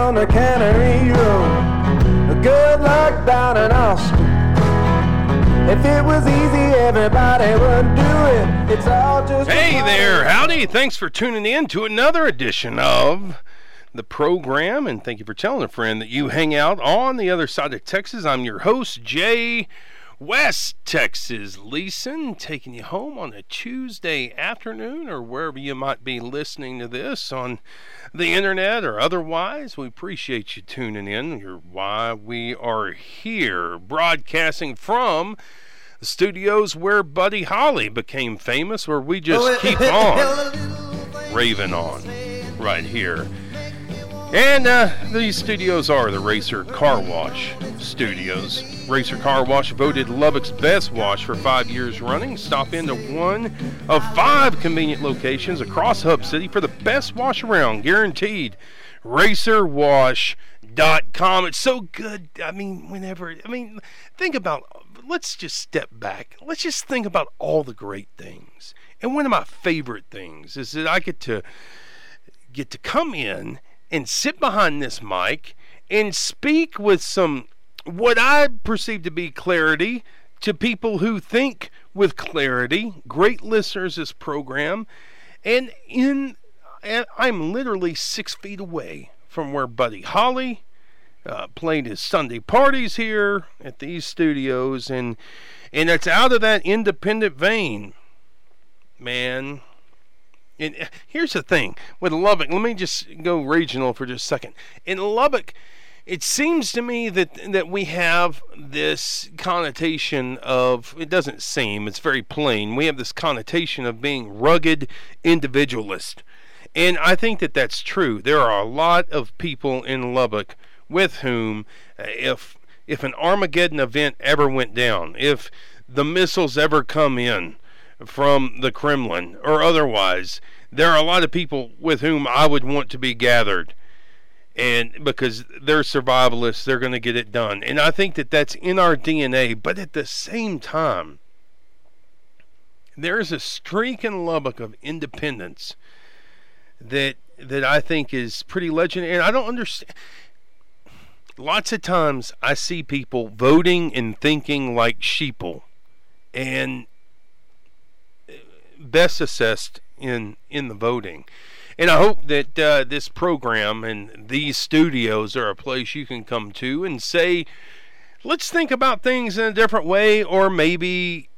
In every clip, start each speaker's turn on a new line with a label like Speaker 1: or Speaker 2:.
Speaker 1: down Cannery Road. Good luck down in Austin. If it was easy, everybody would do it. It's all just.
Speaker 2: Hey there, howdy. Thanks for tuning in to another edition of the program, and thank you for telling a friend that you hang out on the other side of Texas. I'm your host, Jay West Texas Leeson, taking you home on a Tuesday afternoon or wherever you might be listening to this on the internet or otherwise. We appreciate you tuning in. You're why we are here, broadcasting from the studios where Buddy Holly became famous, where we just keep on raving on right here. And uh, these studios are the Racer Car Wash Studios. Racer Car Wash voted Lubbock's best wash for five years running. Stop into one of five convenient locations across Hub City for the best wash around, guaranteed. RacerWash.com. It's so good. I mean, whenever, I mean, think about, let's just step back. Let's just think about all the great things. And one of my favorite things is that I get to get to come in and sit behind this mic and speak with some what I perceive to be clarity to people who think with clarity, great listeners this program, and in and I'm literally six feet away from where Buddy Holly uh, played his Sunday parties here at these studios, and and it's out of that independent vein, man. And uh, here's the thing with Lubbock. Let me just go regional for just a second. In Lubbock, it seems to me that that we have this connotation of it doesn't seem it's very plain we have this connotation of being rugged individualist and i think that that's true there are a lot of people in lubbock with whom uh, if if an armageddon event ever went down if the missiles ever come in from the Kremlin or otherwise, there are a lot of people with whom I would want to be gathered. And because they're survivalists, they're going to get it done. And I think that that's in our DNA. But at the same time, there is a streak in Lubbock of independence that that I think is pretty legendary. And I don't understand. Lots of times I see people voting and thinking like sheeple. And best assessed in in the voting. And I hope that uh, this program and these studios are a place you can come to and say, let's think about things in a different way, or maybe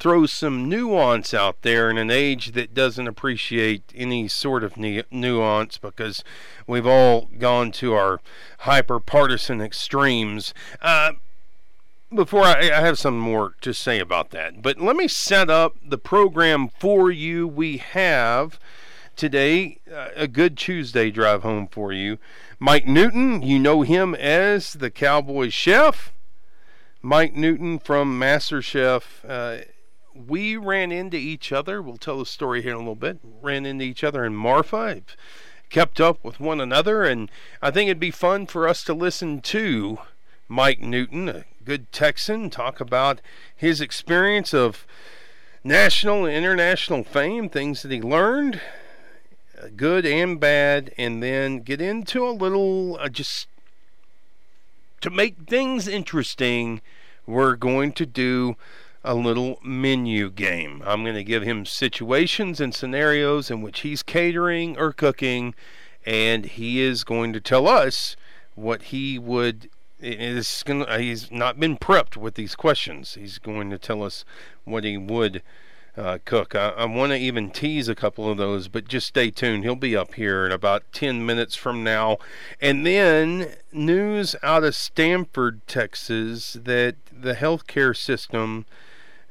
Speaker 2: throw some nuance out there in an age that doesn't appreciate any sort of nu- nuance because we've all gone to our hyper partisan extremes. Uh, before I, I, have some more to say about that, but let me set up the program for you. We have today uh, a good Tuesday drive home for you. Mike Newton, you know him as the Cowboy Chef. Mike Newton from Master Chef. Uh, we ran into each other. We'll tell the story here in a little bit. Ran into each other in Marfa. Kept up with one another, and I think it'd be fun for us to listen to Mike Newton, good Texan, talk about his experience of national and international fame, things that he learned, uh, good and bad, and then get into a little uh, just to make things interesting. We're going to do a little menu game. I'm going to give him situations and scenarios in which he's catering or cooking, and he is going to tell us what he would is going uh, he's not been prepped with these questions. He's going to tell us what he would uh, cook. I, I want to even tease a couple of those, but just stay tuned. He'll be up here in about 10 minutes from now. And then news out of Stamford, Texas, that the healthcare system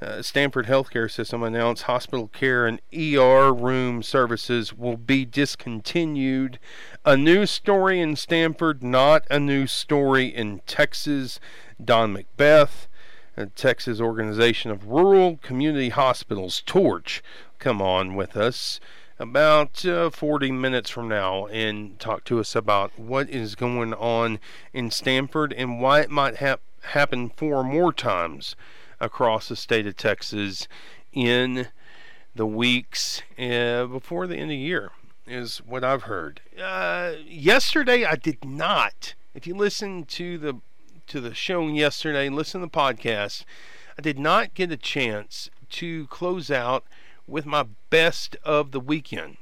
Speaker 2: uh, Stamford Healthcare System announced hospital care and ER room services will be discontinued. A new story in Stamford, not a new story in Texas. Don McBeath, a Texas Organization of Rural Community Hospitals, Torch, come on with us about uh, 40 minutes from now and talk to us about what is going on in Stamford and why it might ha- happen four more times across the state of Texas in the weeks uh, before the end of the year. is what I've heard. Uh, yesterday, I did not. If you listen to the to the show yesterday, listen to the podcast, I did not get a chance to close out with my best of the weekend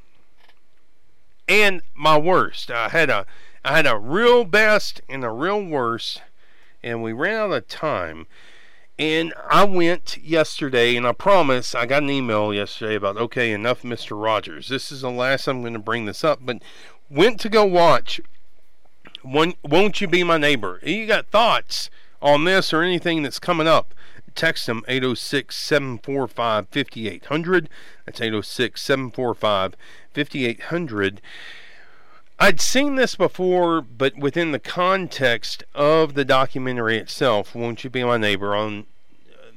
Speaker 2: and my worst. I had a I had a real best and a real worst, and we ran out of time. And I went yesterday, and I promise I got an email yesterday about okay, enough, Mister Rogers. This is the last I'm going to bring this up, but went to go watch. One, won't you be my neighbor? You got thoughts on this or anything that's coming up? Text them 806 745 5800. That's 806 745 5800. I'd seen this before, but within the context of the documentary itself, Won't You Be My Neighbor, on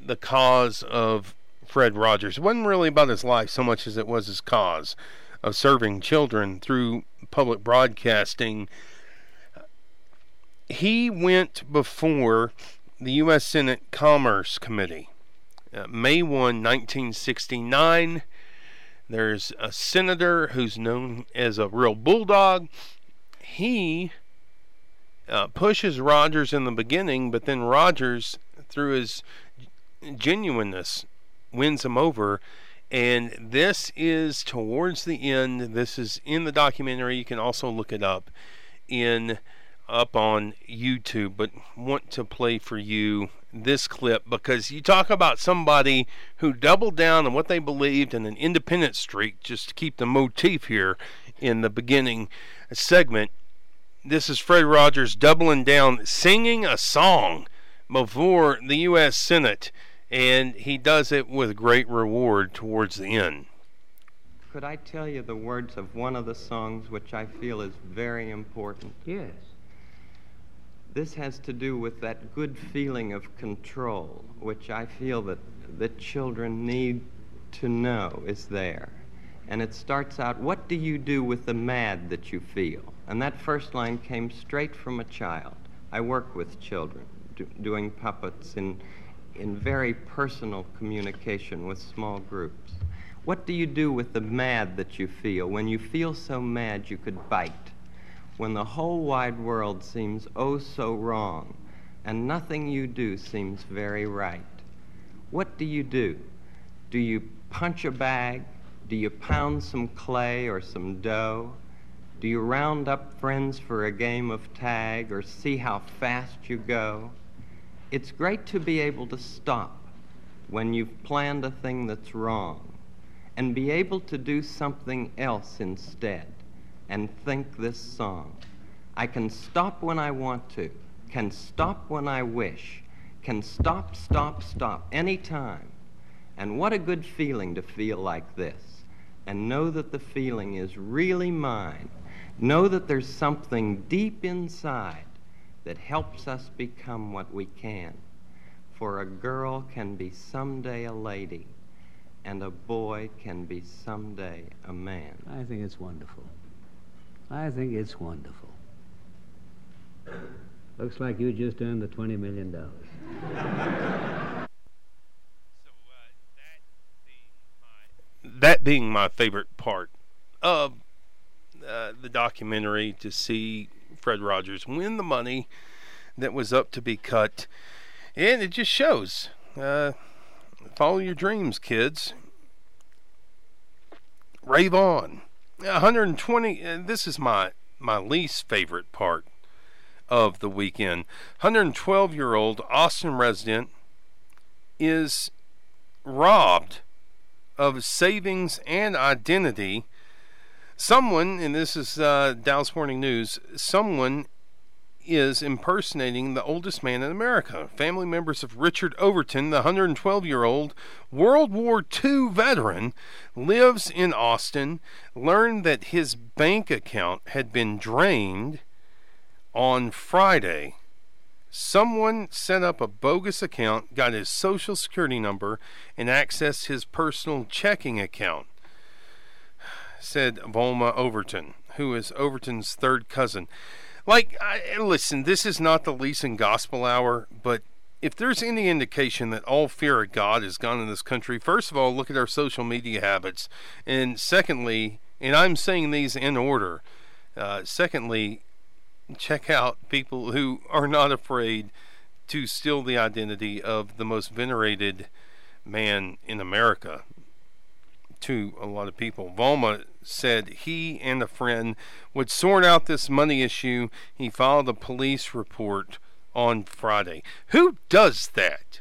Speaker 2: the cause of Fred Rogers. It wasn't really about his life so much as it was his cause of serving children through public broadcasting. He went before the U.S. Senate Commerce Committee. Uh, May 1, 1969. There's a senator who's known as a real bulldog. He uh, pushes Rogers in the beginning, but then Rogers, through his genuineness, wins him over. And this is towards the end. This is in the documentary. You can also look it up in up on YouTube, but want to play for you this clip because you talk about somebody who doubled down on what they believed in an independent streak, just to keep the motif here in the beginning segment. This is Fred Rogers doubling down, singing a song before the U.S. Senate, and he does it with great reward towards the end.
Speaker 3: Could I tell you the words of one of the songs which I feel is very important?
Speaker 4: Yes.
Speaker 3: This has to do with that good feeling of control, which I feel that, that children need to know is there. And it starts out, What do you do with the mad that you feel? And that first line came straight from a child. I work with children, do, doing puppets in, in very personal communication with small groups. What do you do with the mad that you feel? When you feel so mad you could bite when the whole wide world seems oh so wrong and nothing you do seems very right. What do you do? Do you punch a bag? Do you pound some clay or some dough? Do you round up friends for a game of tag or see how fast you go? It's great to be able to stop when you've planned a thing that's wrong and be able to do something else instead and think this song. I can stop when I want to, can stop when I wish, can stop, stop, stop anytime. And what a good feeling to feel like this and know that the feeling is really mine. Know that there's something deep inside that helps us become what we can. For a girl can be someday a lady, and a boy can be someday a man.
Speaker 4: I think it's wonderful. I think it's wonderful. Looks like you just earned the $20 million. so, uh,
Speaker 2: that, being my, that being my favorite part of uh, the documentary to see Fred Rogers win the money that was up to be cut. And it just shows uh, follow your dreams, kids. Rave on. 120. Uh, this is my my least favorite part of the weekend. 112 year old Austin resident is robbed of savings and identity. Someone, and this is uh, Dallas Morning News, someone is impersonating the oldest man in America. Family members of Richard Overton, the 112 year old World War II veteran, lives in Austin, learned that his bank account had been drained on Friday. Someone set up a bogus account, got his social security number, and accessed his personal checking account, said Volma Overton, who is Overton's third cousin. Like, I, listen, this is not the Leeson Gospel Hour, but if there's any indication that all fear of God is gone in this country, first of all, look at our social media habits. And secondly, And I'm saying these in order. Uh, secondly, check out people who are not afraid to steal the identity of the most venerated man in America to a lot of people. Volma said he and a friend would sort out this money issue. He filed a police report on Friday. Who does that?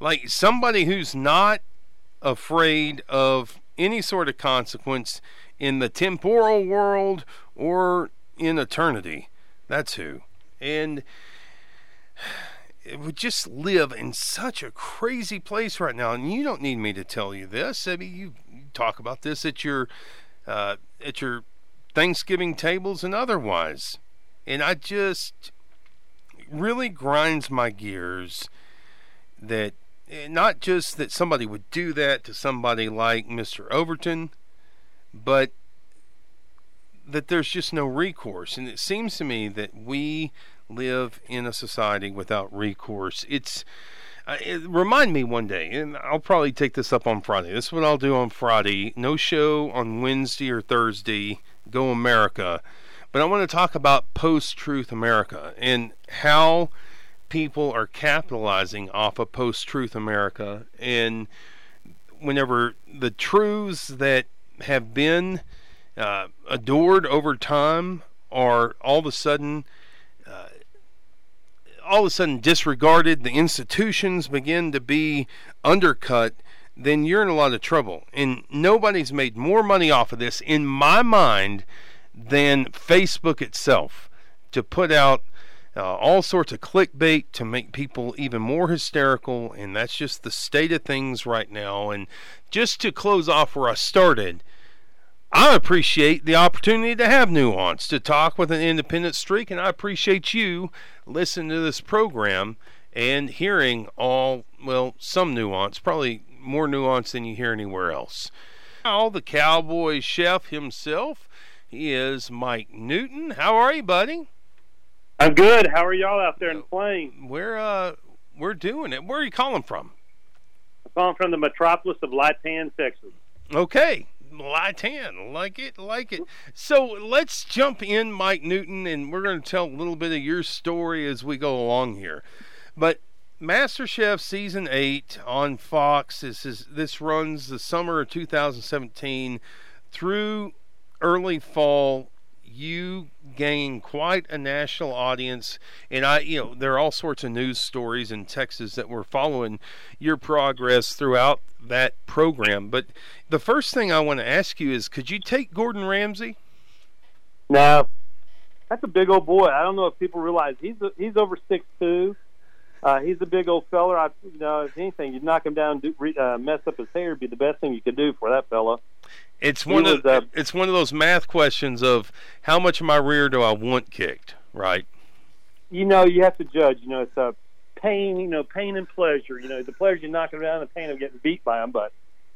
Speaker 2: Like somebody who's not afraid of any sort of consequence in the temporal world or in eternity. That's who. And we just live in such a crazy place right now. And you don't need me to tell you this. I mean, you, talk about this at your uh, at your Thanksgiving tables and otherwise. And I just really grinds my gears that eh, not just that somebody would do that to somebody like Mr. Overton, but that there's just no recourse. And it seems to me that we live in a society without recourse. It's uh, it, remind me one day, and I'll probably take this up on Friday. This is what I'll do on Friday. No show on Wednesday or Thursday. Go America. But I want to talk about post truth America and how people are capitalizing off of post truth America. And whenever the truths that have been uh, adored over time are all of a sudden all of a sudden disregarded, the institutions begin to be undercut, then you're in a lot of trouble. And nobody's made more money off of this, in my mind, than Facebook itself to put out uh, all sorts of clickbait to make people even more hysterical. And that's just the state of things right now. And just to close off where I started, I appreciate the opportunity to have nuance, to talk with an independent streak, and I appreciate you listening to this program and hearing all, well, some nuance, probably more nuance than you hear anywhere else. Now, the Cowboy chef himself, he is Mike Newton. How are you, buddy?
Speaker 5: I'm good. How are y'all out there in Plain?
Speaker 2: We're uh, we're doing it. Where are you calling from?
Speaker 5: I'm calling from the metropolis of Latan, Texas.
Speaker 2: Okay, Latan. Like it, like it. So let's jump in, Mike Newton, and we're going to tell a little bit of your story as we go along here. But MasterChef season eight on Fox. This is this runs the summer of 2017 through early fall you gain quite a national audience and i you know there are all sorts of news stories in texas that we're following your progress throughout that program. But the first thing i want to ask you is could you take gordon ramsay?
Speaker 5: No. That's a big old boy. I don't know if people realize he's a, he's over six two. Uh, he's a big old feller. I, you know, if anything, you'd knock him down, do, uh, mess up his hair, would be the best thing you could do for that fella.
Speaker 2: It's one of uh, it's one of those math questions of how much of my rear do I want kicked, right?
Speaker 5: You know, you have to judge. You know, it's a pain. You know, pain and pleasure. You know, the pleasure you knock him down, the pain of getting beat by him. But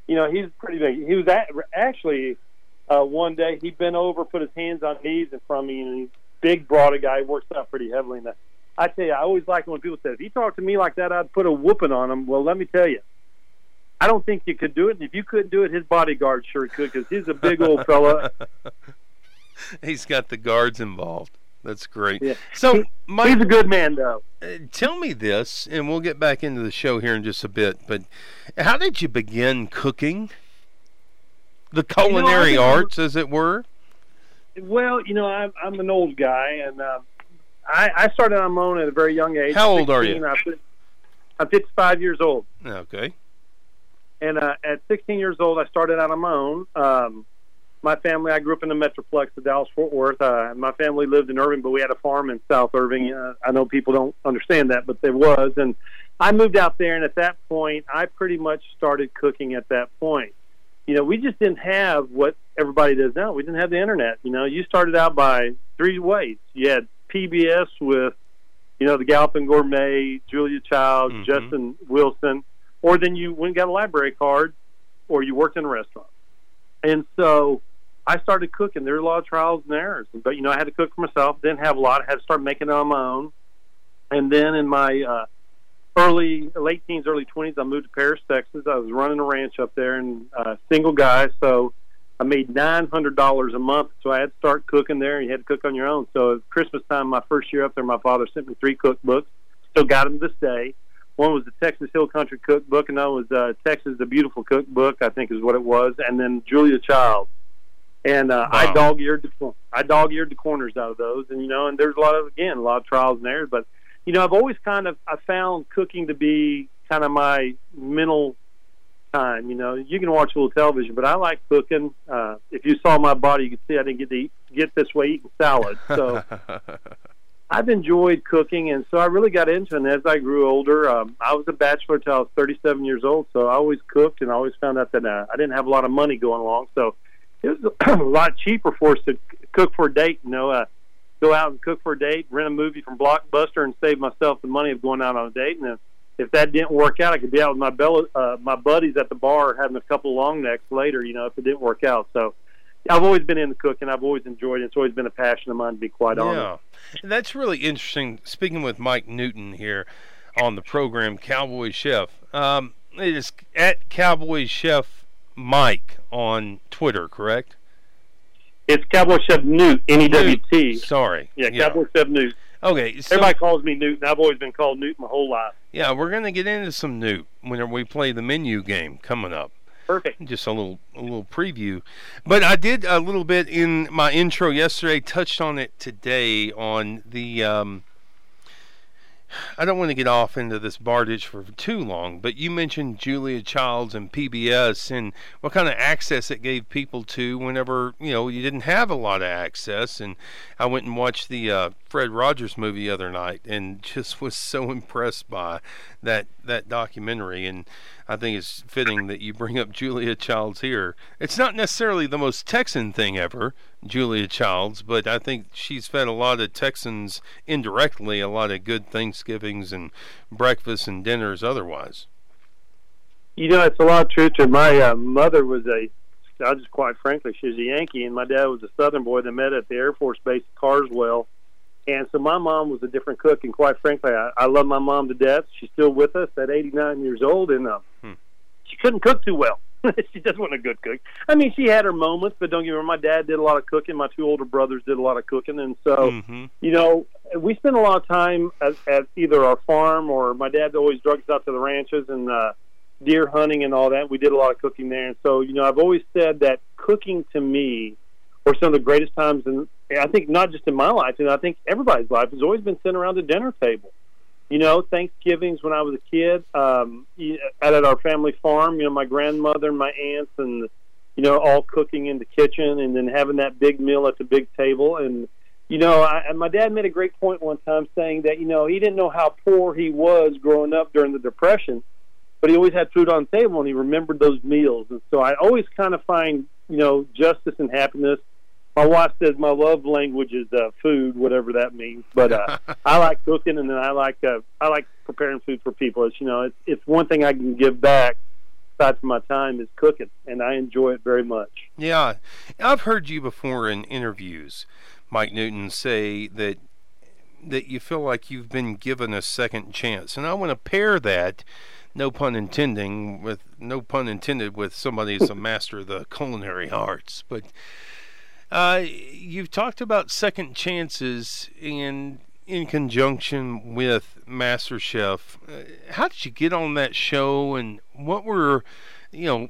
Speaker 5: you know, he's pretty big. He was at, actually uh, one day he bent over, put his hands on knees in front of me, and he's big, broad guy. He works out pretty heavily. And I tell you, I always like when people say, "If he talked to me like that, I'd put a whooping on him." Well, let me tell you, I don't think you could do it. And if you couldn't do it, his bodyguard sure could because he's a big old fella.
Speaker 2: he's got the guards involved. That's great.
Speaker 5: Yeah.
Speaker 2: So, Mike,
Speaker 5: he's a good man, though.
Speaker 2: Uh, tell me this, and we'll get back into the show here in just a bit. But how did you begin cooking? The culinary you know, arts, as it were.
Speaker 5: Well, you know, I'm, I'm an old guy, and uh, I, I started on my own at a very young age.
Speaker 2: How old 16, are you?
Speaker 5: I'm 55 years old.
Speaker 2: Okay.
Speaker 5: And uh, at 16 years old, I started out on my own. Um, my family, I grew up in the Metroplex of Dallas Fort Worth. Uh, my family lived in Irving, but we had a farm in South Irving. Uh, I know people don't understand that, but there was. And I moved out there, and at that point, I pretty much started cooking at that point. You know, we just didn't have what everybody does now. We didn't have the internet. You know, you started out by three ways. You had PBS with, you know, the Galloping Gourmet, Julia Child, mm-hmm. Justin Wilson or then you went and got a library card, or you worked in a restaurant. And so I started cooking. There were a lot of trials and errors, but you know I had to cook for myself. Didn't have a lot. I had to start making it on my own. And then in my uh, early late teens, early twenties, I moved to Paris, Texas. I was running a ranch up there and uh, single guy, so I made nine hundred dollars a month, so I had to start cooking there. and You had to cook on your own. So at Christmas time, my first year up there, my father sent me three cookbooks. Still got them to this day. One was the Texas Hill Country Cookbook, and that was uh, Texas the Beautiful Cookbook, I think is what it was, and then Julia Child. And uh, I
Speaker 2: Wow.
Speaker 5: dog eared the I dog eared the corners out of those, and you know, and there's a lot of again a lot of trials and errors, but you know, I've always kind of I found cooking to be kind of my mental time. You know, you can watch a little television, but I like cooking. Uh, if you saw my body, you could see I didn't get to eat, get this way eating salad. So I've enjoyed cooking, and so I really got into it. And as I grew older, um, I was a bachelor till I was 37 years old. So I always cooked, and I always found out that uh, I didn't have a lot of money going along. So it was a lot cheaper for us to cook for a date. You know, uh, go out and cook for a date, rent a movie from Blockbuster, and save myself the money of going out on a date. And if, if that didn't work out, I could be out with my bella, uh, my buddies at the bar having a couple long necks later. You know, if it didn't work out. So I've always been into cooking. I've always enjoyed it. It's always been a passion of mine, to be quite honest.
Speaker 2: Yeah, that's really interesting. Speaking with Mike Newton here on the program, Cowboy Chef. Um, it is at Cowboy Chef Mike on Twitter, correct?
Speaker 5: It's Cowboy Chef Newt, N E W T.
Speaker 2: Sorry.
Speaker 5: Yeah, Cowboy Chef Newt.
Speaker 2: Okay, so
Speaker 5: Everybody calls me Newt, and I've always been called Newt my whole life.
Speaker 2: yeah, we're gonna get into some Newt whenever we play the menu game coming up.
Speaker 5: Perfect.
Speaker 2: just a little a little preview but i did a little bit in my intro yesterday touched on it today on the um I don't want to get off into this Bardage for too long, but you mentioned Julia Childs and PBS and what kind of access it gave people to whenever you know you didn't have a lot of access. And I went and watched the uh, Fred Rogers movie the other night and just was so impressed by that that documentary. And I think it's fitting that you bring up Julia Childs here. It's not necessarily the most Texan thing ever, Julia Childs, but I think she's fed a lot of Texans indirectly a lot of good Thanksgivings and breakfasts and dinners otherwise.
Speaker 5: You know, it's a lot of truth to. My uh, mother was a, I'll just quite frankly, she was a Yankee, and my dad was a Southern boy that met at the Air Force Base at Carswell. And so my mom was a different cook, and quite frankly, I, I love my mom to death. She's still with us at 89 years old, and uh,
Speaker 2: Hmm.
Speaker 5: she couldn't cook too well. she just wasn't a good cook. I mean, she had her moments, but don't get me wrong. My dad did a lot of cooking. My two older brothers did a lot of cooking, and so
Speaker 2: hmm
Speaker 5: you know, we spent a lot of time at, at either our farm or my dad always drug us out to the ranches and uh, deer hunting and all that. We did a lot of cooking there, and so you know, I've always said that cooking to me some of the greatest times, and I think not just in my life, and I think everybody's life has always been sitting around the dinner table. You know, Thanksgivings when I was a kid, um, out at our family farm. You know, my grandmother and my aunts and you know all cooking in the kitchen, and then having that big meal at the big table, and you know, I, and my dad made a great point one time saying that, you know, he didn't know how poor he was growing up during the Depression, but he always had food on the table and he remembered those meals. And so I always kind of find, you know, justice and happiness. My wife says my love language is uh, food, whatever that means. But uh, I like cooking and then I like uh, I like preparing food for people. It's you know, it's it's one thing I can give back aside from my time is cooking, and I enjoy it very much.
Speaker 2: Yeah, I've heard you before in interviews, Mike Newton, say that that you feel like you've been given a second chance, and I want to pair that, no pun intending, with no pun intended, with somebody who's a master of the culinary arts. But uh, you've talked about second chances in in conjunction with MasterChef. Uh, how did you get on that show, and what were you know?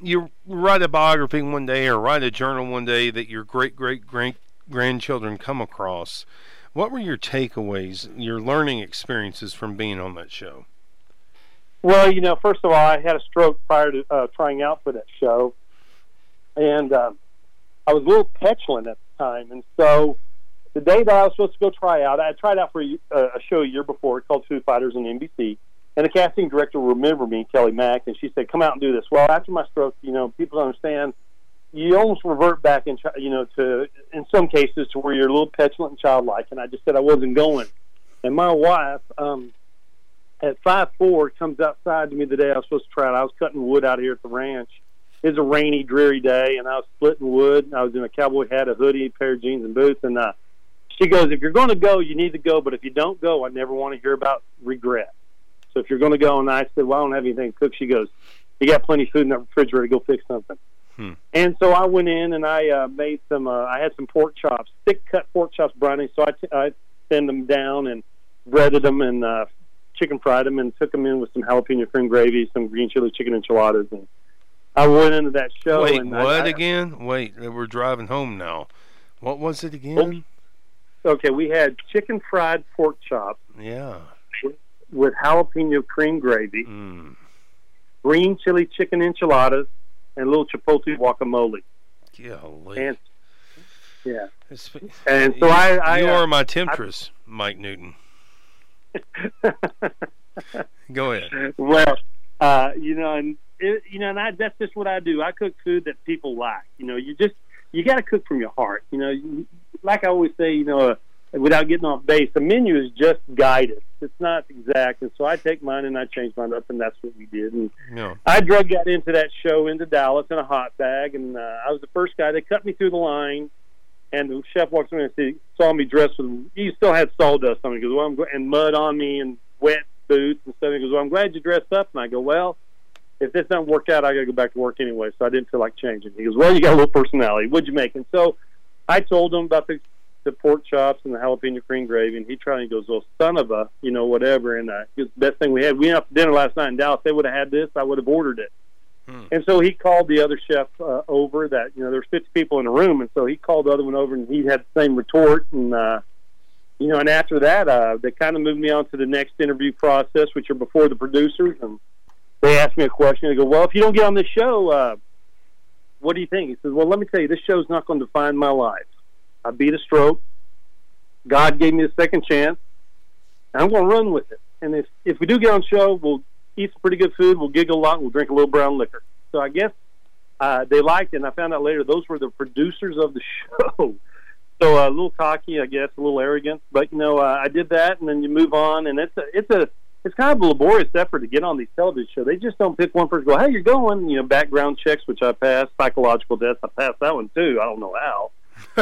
Speaker 2: you write a biography one day or write a journal one day that your great great great grandchildren come across. What were your takeaways, your learning experiences from being on that show?
Speaker 5: Well, you know, first of all, I had a stroke prior to uh, trying out for that show, and um, I was a little petulant at the time. And so, the day that I was supposed to go try out, I tried out for a, a show a year before called Food Fighters on NBC, and the casting director remembered me, Kelly Mack, and she said, "Come out and do this." Well, after my stroke, you know, people don't understand. You almost revert back, in, you know, to in some cases to where you're a little petulant and childlike. And I just said I wasn't going. And my wife, um, at five four comes outside to me the day I was supposed to try it. I was cutting wood out here at the ranch. It was a rainy, dreary day, and I was splitting wood. I was in a cowboy hat, a hoodie, a pair of jeans, and boots. And uh, she goes, "If you're going to go, you need to go. But if you don't go, I never want to hear about regret. So if you're going to go," and I said, "Well, I don't have anything to cook," she goes, "You got plenty of food in that refrigerator. Go fix something."
Speaker 2: Hmm.
Speaker 5: And so I went in and I uh, made some. Uh, I had some pork chops, thick cut pork chops brownie. So I, t- I thinned them down and breaded them and uh, chicken fried them and took them in with some jalapeno cream gravy, some green chili chicken enchiladas, and I went into that show.
Speaker 2: Wait, what
Speaker 5: I, I,
Speaker 2: again? Wait, we're driving home now. What was it
Speaker 5: Oh,
Speaker 2: again?
Speaker 5: Okay, we had chicken fried pork chops
Speaker 2: Yeah.
Speaker 5: with jalapeno cream gravy,
Speaker 2: Mm.
Speaker 5: green chili chicken enchiladas, and a little chipotle guacamole.
Speaker 2: Golly.
Speaker 5: And yeah,
Speaker 2: It's-
Speaker 5: and so
Speaker 2: you,
Speaker 5: I, I
Speaker 2: you
Speaker 5: uh,
Speaker 2: are my temptress, Mike Newton. Go ahead.
Speaker 5: well, uh, you know, and it, you know, and I, that's just what I do. I cook food that people like. You know, you just you got to cook from your heart. You know, you, like I always say, you know, uh, without getting off base, the menu is just guided. It's not exact, and so I take mine and I change mine up, and that's what we did. And
Speaker 2: No.
Speaker 5: I drug got into that show into Dallas in a hot bag, and uh, I was the first guy. They cut me through the line, and the chef walks in and saw me dressed with. He still had sawdust on me. Goes, "Well, I'm and mud on me and wet boots and stuff." He goes, "Well, I'm glad you dressed up." And I go, "Well, if this doesn't work out, I got to go back to work anyway." So I didn't feel like changing. He goes, "Well, you got a little personality. What'd you make?" And so I told him about the the pork chops and the jalapeno cream gravy, and he tried and he goes, "Well, son of a, you know, whatever." And uh, it was the best thing we had. We went out to dinner last night in Dallas. They would have had this. I would have ordered it.
Speaker 2: Hmm.
Speaker 5: And so he called the other chef uh, over. That you know, there's 50 people in the room, and so he called the other one over, and he had the same retort. And uh, you know, and after that, uh, they kind of moved me on to the next interview process, which are before the producers, and they asked me a question. They go, "Well, if you don't get on this show, uh, what do you think?" He says, "Well, let me tell you, this show's not going to define my life. I beat a stroke. God gave me a second chance. I'm going to run with it. And if if we do get on show, we'll eat some pretty good food. We'll giggle a lot. We'll drink a little brown liquor. So I guess uh, they liked it. And I found out later those were the producers of the show. So uh, a little cocky, I guess, a little arrogant. But you know, uh, I did that, and then you move on, and it's a it's a it's kind of a laborious effort to get on these television shows. They just don't pick one person. Go, hey, you're going. You know, background checks, which I passed, psychological tests, I passed that one too. I don't know how.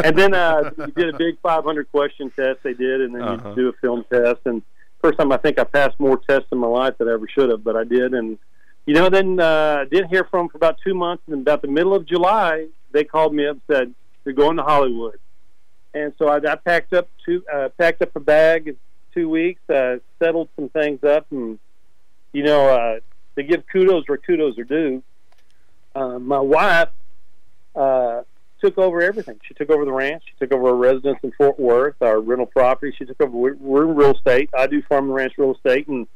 Speaker 5: and then uh, you did a big 500 question test. They did, and then
Speaker 2: Uh-huh.
Speaker 5: you do a film test. And first time I think I passed more tests in my life than I ever should have, but I did. And you know, then uh, didn't hear from 'em for about two months. And about the middle of July, they called me up and said you're going to Hollywood. And so I, I packed up two, uh, packed up a bag in two weeks, uh, settled some things up, and you know, uh, to give kudos where kudos are due. Uh, my wife uh, took over everything. She took over the ranch. She took over our residence in Fort Worth, our rental property. She took over. We're in real estate. I do farm and ranch real estate, and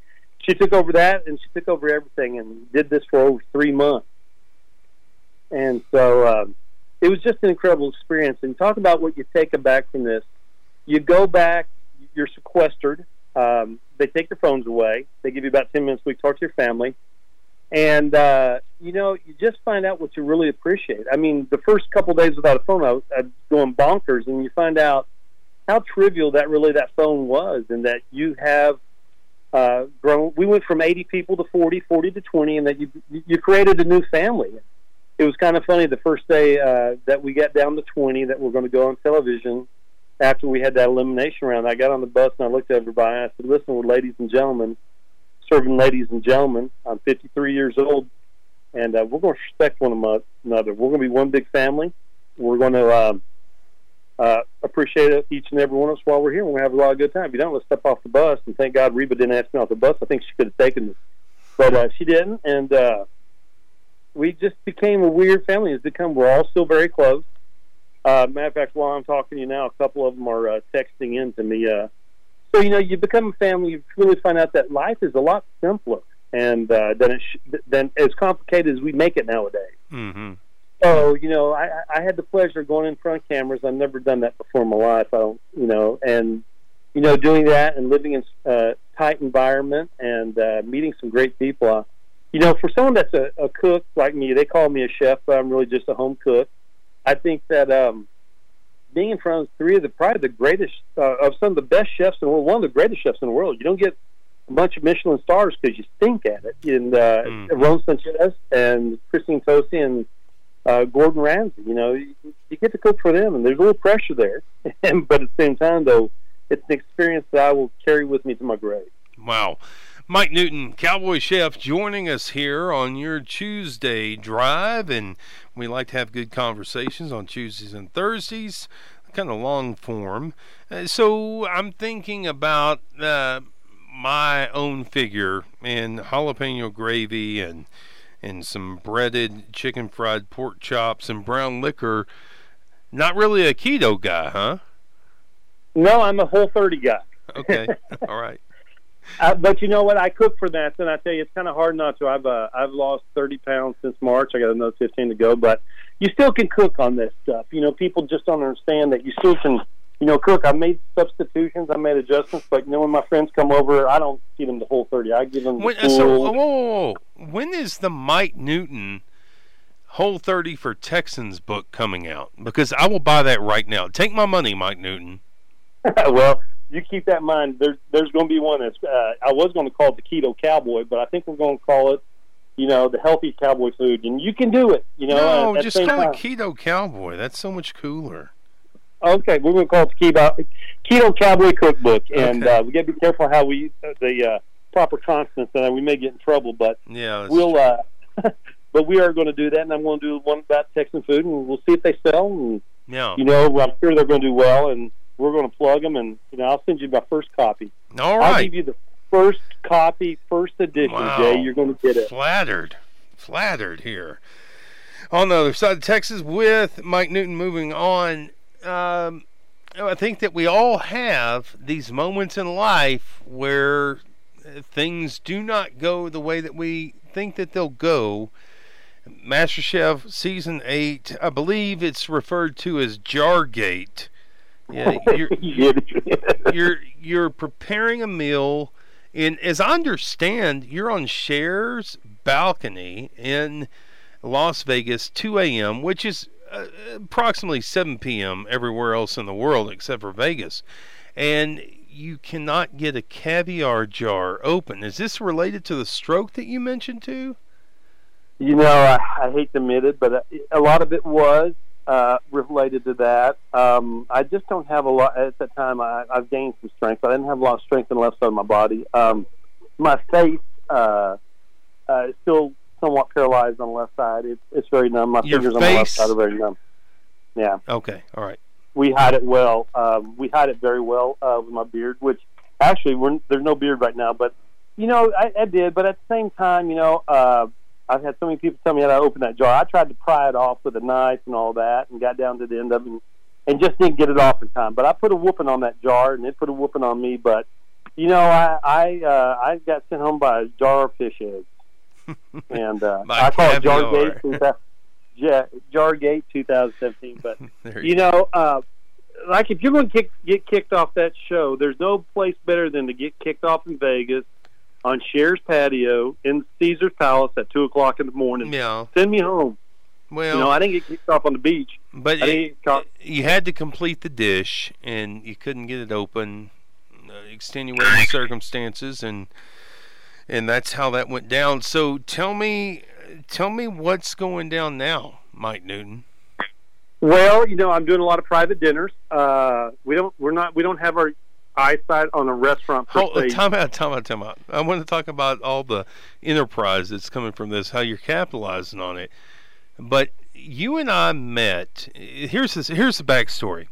Speaker 5: she took over that, and she took over everything, and did this for over three months. And so um, it was just an incredible experience. And talk about what you take back from this. You go back. You're sequestered. Um, they take your phones away. They give you about ten minutes a week to talk to your family and uh, you know you just find out what you really appreciate. I mean, the first couple days without a phone, I was, I was going bonkers, and you find out how trivial that really that phone was, and that you have uh, grown. We went from 80 people to 40, 40 to 20, and that you you created a new family. It was kind of funny the first day uh, that we got down to 20 that were going to go on television. After we had that elimination round, I got on the bus and I looked at everybody and I said, "Listen, well, ladies and gentlemen." serving ladies and gentlemen. I'm 53 years old, and uh, we're going to respect one another. We're going to be one big family. We're going to um, uh, appreciate each and every one of us while we're here. We're going to have a lot of good time. If you don't, let's step off the bus. And thank God Reba didn't ask me off the bus. I think she could have taken me, but uh, she didn't. And uh, we just became a weird family. It's become. We're all still very close. Uh, matter of fact, while I'm talking to you now, a couple of them are uh, texting in to me. Uh, so you know, you become a family. You really find out that life is a lot simpler and uh, than it sh- than as complicated as we make it nowadays.
Speaker 2: Mm-hmm.
Speaker 5: So you know, I, I had the pleasure of going in front of cameras. I've never done that before in my life. I don't, you know, and you know, doing that and living in a uh, tight environment and uh, meeting some great people. You know, for someone that's a, a cook like me, they call me a chef, but I'm really just a home cook. I think that um, being in front of three of the probably the greatest uh, of some of the best chefs in the world, one of the greatest chefs in the world. You don't get a bunch of Michelin stars because you stink at it. And uh,
Speaker 2: Mm.
Speaker 5: Ron Sanchez and Christina Tosi and uh, Gordon Ramsay. You know, you, you get to cook for them, and there's a little pressure there. but at the same time, though, it's an experience that I will carry with me to my grave.
Speaker 2: Wow. Mike Newton, Cowboy Chef, joining us here on your Tuesday drive. And we like to have good conversations on Tuesdays and Thursdays, kind of long form. Uh, so I'm thinking about uh, my own figure and jalapeno gravy and and some breaded chicken fried pork chops and brown liquor. Not really a keto guy, huh?
Speaker 5: No, I'm a whole 30 guy.
Speaker 2: Okay. All right.
Speaker 5: Uh, but you know what? I cook for that, and I tell you, it's kind of hard not to. I've uh, I've lost 30 pounds since March. I got another 15 to go, but you still can cook on this stuff. You know, people just don't understand that you still can. You know, cook. I made substitutions. I made adjustments. But you know, when my friends come over, I don't feed them the whole 30. I give them the
Speaker 2: When,
Speaker 5: full.
Speaker 2: so, whoa, whoa, whoa. when is the Mike Newton Whole 30 for Texans book coming out? Because I will buy that right now. Take my money, Mike Newton.
Speaker 5: well, you keep that in mind. There's there's going to be one that's. Uh, I was going to call it the keto cowboy, but I think we're going to call it, you know, the healthy cowboy food, and you can do it. You know,
Speaker 2: No, just call
Speaker 5: time.
Speaker 2: it Keto Cowboy. That's so much cooler.
Speaker 5: Okay, we're going to call it the keto, keto cowboy cookbook, and
Speaker 2: Okay.
Speaker 5: uh, we got to be careful how we uh, the uh, proper consonants, and we may get in trouble. But
Speaker 2: Yeah.
Speaker 5: we'll. Uh, but we are going to do that, and I'm going to do one about Texan food, and we'll see if they sell. And
Speaker 2: yeah.
Speaker 5: you know, I'm sure they're going to do well, and we're going to plug them, and you know, I'll send you my first copy.
Speaker 2: All
Speaker 5: I'll give you the first copy, first edition,
Speaker 2: Wow.
Speaker 5: Jay. You're going to get it.
Speaker 2: Flattered. Flattered here. On the other side of Texas with Mike Newton moving on. Um, I think that we all have these moments in life where uh, things do not go the way that we think that they'll go. MasterChef season eight, I believe it's referred to as Jargate. Yeah, you're, you're you're preparing a meal and as I understand you're on Cher's balcony in Las Vegas 2 a.m. which is uh, approximately 7 p.m. everywhere else in the world except for Vegas and you cannot get a caviar jar open is this related to the stroke that you mentioned too
Speaker 5: You know, I, I hate to admit it, but uh, a lot of it was uh, related to that. Um, I just don't have a lot at that time. I, I've gained some strength, but I didn't have a lot of strength in the left side of my body. Um, my face uh, uh, is still somewhat paralyzed on the left side. It's, it's very numb. My
Speaker 2: Your
Speaker 5: fingers on the left side are very numb. Yeah,
Speaker 2: okay all right
Speaker 5: we hide it well. Um, we hide it very well uh, with my beard, which actually we're, there's no beard right now, but you know I, I did. But at the same time, you know. Uh, I've had so many people tell me how to open that jar. I tried to pry it off with a knife and all that, and got down to the end of it, and, and just didn't get it off in time. But I put a whooping on that jar, and it put a whooping on me. But you know, I I uh, I got sent home by a jar of fish eggs, and uh, I call it
Speaker 2: caviar.
Speaker 5: Jargate. 2000 Ja- Jargate 2017. But
Speaker 2: there
Speaker 5: you know, uh, like if you're going to kick, get kicked off that show, there's no place better than to get kicked off in Vegas on Cher's patio in Caesar's Palace at two o'clock in the morning.
Speaker 2: yeah
Speaker 5: Send me home.
Speaker 2: well
Speaker 5: you know, I didn't get kicked off on the beach.
Speaker 2: But it-
Speaker 5: didn't get caught.
Speaker 2: you had to complete the dish, and you couldn't get it open, uh, extenuating circumstances, and and that's how that went down. So tell me, tell me what's going down now, Mike Newton.
Speaker 5: Well, you know, I'm doing a lot of private dinners. Uh, we don't, we're not, we don't have our eyesight on a restaurant per se.
Speaker 2: time out, time out, time out. I want to talk about all the enterprise that's coming from this, how you're capitalizing on it. But you and I met. Here's this, here's the backstory.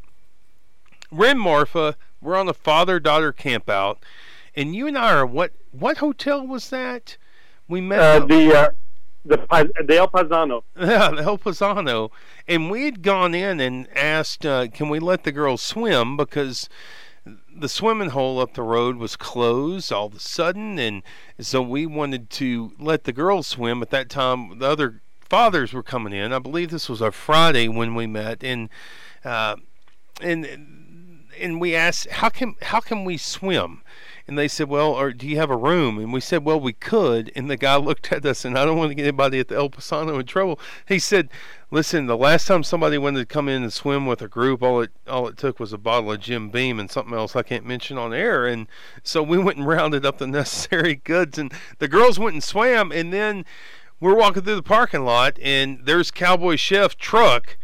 Speaker 2: We're in Marfa. We're on a father-daughter camp out, and you and I are what? What hotel was that? We met.
Speaker 5: Uh, the uh, the the El Paisano.
Speaker 2: Yeah, the El Paisano. And we had gone in and asked, uh, can we let the girls swim? Because the swimming hole up the road was closed all of a sudden. And so we wanted to let the girls swim. At that time, the other fathers were coming in. I believe this was a Friday when we met. And, uh, and, and we asked, how can, how can we swim? And they said, "Well, or do you have a room?" And we said, "Well, we could." And the guy looked at us, and I don't want to get anybody at the El Paisano in trouble. He said, "Listen, the last time somebody wanted to come in and swim with a group, all it all it took was a bottle of Jim Beam and something else I can't mention on air." And so we went and rounded up the necessary goods, and the girls went and swam, and then we're walking through the parking lot, and there's Cowboy Chef truck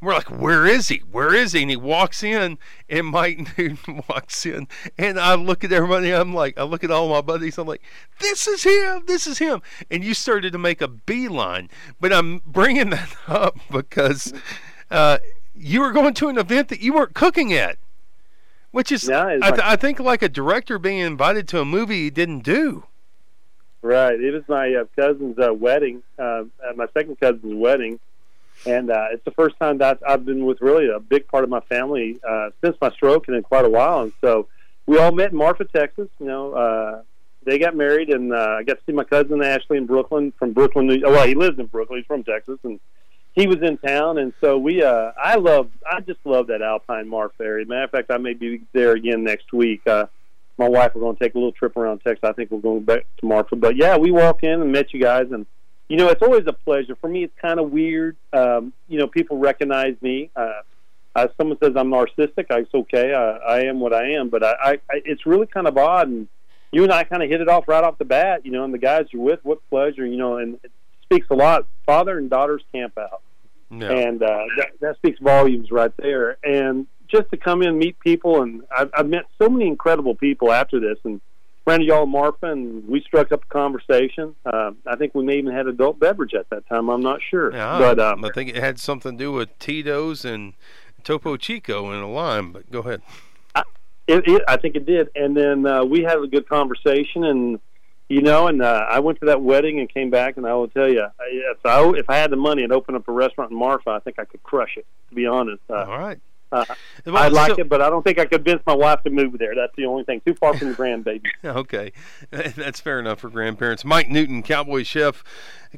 Speaker 2: We're like, where is he? Where is he? And he walks in, and Mike Newton walks in, and I look at everybody. I'm like, I look at all my buddies. I'm like, this is him. This is him. And you started to make a beeline. But I'm bringing that up because uh, you were going to an event that you weren't cooking at, which is, I, th- I think, like a director being invited to a movie he didn't do.
Speaker 5: Right. It was my uh, cousin's uh, wedding, uh, uh, my second cousin's wedding, and uh, it's the first time that I've been with really a big part of my family uh, since my stroke and in quite a while. And so we all met in Marfa, Texas. You know, uh, they got married, and uh, I got to see my cousin Ashley in Brooklyn from Brooklyn. New- Well, he lives in Brooklyn. He's from Texas, and he was in town. And so we, uh, I love, I just love that Alpine Marfa area. Matter of fact, I may be there again next week. Uh, my wife we're going to take a little trip around Texas. I think we're going back to Marfa. But yeah, we walk in and met you guys, and you know it's always a pleasure. For me, it's kind of weird. Um, you know, people recognize me. Uh, uh, someone says I'm narcissistic. I, it's okay. I, I am what I am. But I, I, I, it's really kind of odd. And you and I kind of hit it off right off the bat. You know, and the guys you're with, what pleasure. You know, and it speaks a lot. Father and daughters camp out
Speaker 2: No.
Speaker 5: and uh, that, that speaks volumes right there. And just to come in meet people, and I've, I've met so many incredible people after this, and ran to y'all Marfa, and we struck up a conversation. Uh, I think we may even had adult beverage at that time. I'm not sure,
Speaker 2: Yeah,
Speaker 5: but um,
Speaker 2: I think it had something to do with Tito's and Topo Chico in a lime. But go ahead.
Speaker 5: it, it, I think it did. And then uh, we had a good conversation, and you know, and uh, I went to that wedding and came back, and I will tell you, if I if I had the money and open up a restaurant in Marfa, I think I could crush it. To be honest, uh,
Speaker 2: All right.
Speaker 5: Uh,
Speaker 2: Well,
Speaker 5: I'd like
Speaker 2: so-
Speaker 5: it, but I don't think I convinced my wife to move there. That's the only thing. Too far from the grandbaby.
Speaker 2: Okay, that's fair enough for grandparents. Mike Newton, Cowboy Chef,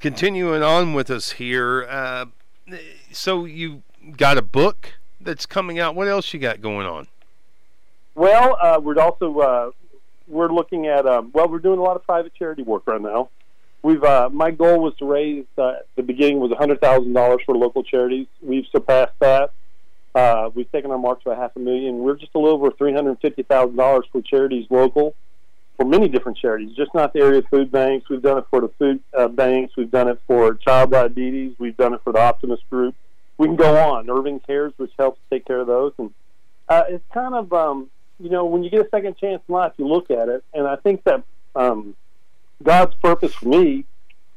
Speaker 2: continuing on with us here. Uh, so you got a book that's coming out. What else you got going on?
Speaker 5: Well, uh, we're also uh, we're looking at um, well, we're doing a lot of private charity work right now. We've uh, my goal was to raise uh, the beginning was hundred thousand dollars for local charities. We've surpassed that. Uh, we've taken our mark to a half a million. We're just a little over three hundred fifty thousand dollars for charities local, for many different charities, just not the area food banks. We've done it for the food uh, banks. We've done it for child diabetes. We've done it for the Optimist Group. We can go on. Irving Cares, which helps take care of those, and uh, it's kind of um, you know when you get a second chance in life, you look at it, and I think that um, God's purpose for me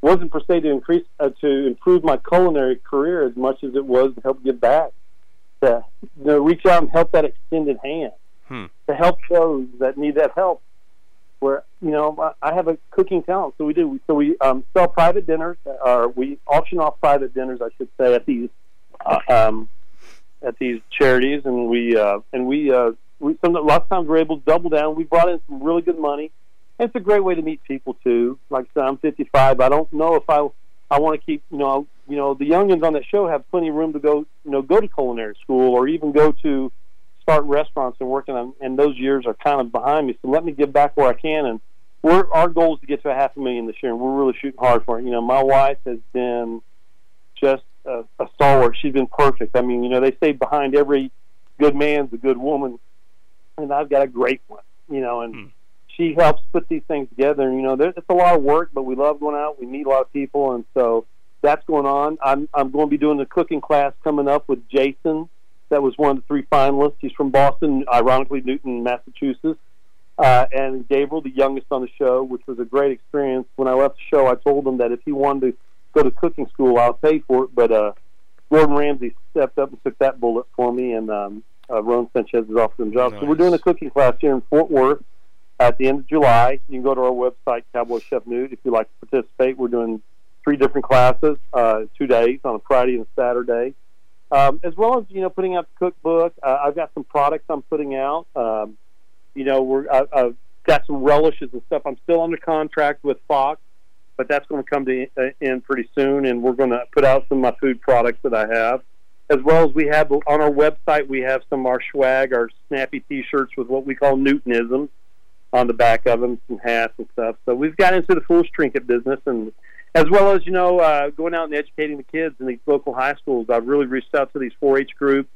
Speaker 5: wasn't per se to increase uh, to improve my culinary career as much as it was to help give back, to know, reach out and help that extended hand,
Speaker 2: Hmm.
Speaker 5: to help those that need that help. Where you know I I have a cooking talent, so we do. So we um, sell private dinners, or we auction off private dinners, I should say, at these uh, um, at these charities, and we uh, and we uh, we some lots of times we're able to double down. We brought in some really good money. And it's a great way to meet people too. Like I said, I'm 55. I don't know if I I want to keep you know you know the youngins on that show have plenty of room to go you know go to culinary school or even go to start restaurants and working on. And those years are kind of behind me. So let me give back where I can. And we're our goal is to get to a half a million this year, and we're really shooting hard for it. You know, my wife has been just a, a stalwart. She's been perfect. I mean, you know, they say behind every good man's a good woman, and I've got a great one. You know, and
Speaker 2: Hmm.
Speaker 5: she helps put these things together. And you know, there's it's a lot of work, but we love going out. We meet a lot of people, and so that's going on. I'm I'm going to be doing a cooking class coming up with Jason. That was one of the three finalists. He's from Boston, ironically Newton, Massachusetts. Uh, and Gabriel, the youngest on the show, which was a great experience. When I left the show, I told him that if he wanted to go to cooking school, I'll pay for it. But uh, Gordon Ramsay stepped up and took that bullet for me, and um, uh, Ron Sanchez is offering him a job. So we're doing a cooking class here in Fort Worth at the end of July. You can go to our website, Cowboy Chef Newt, if you'd like to participate. We're doing three different classes, uh, two days on a Friday and a Saturday, um, as well as you know putting out the cookbook. Uh, I've got some products I'm putting out. Um, you know, we're I, I've got some relishes and stuff. I'm still under contract with Fox, but that's going to come to uh, in pretty soon, and we're going to put out some of my food products that I have. As well as we have on our website, we have some of our swag, our snappy T-shirts with what we call Newtonisms on the back of them, some hats and stuff. So we've got into the foolish trinket business, and as well as you know, uh, going out and educating the kids in these local high schools. I've really reached out to these 4-H groups,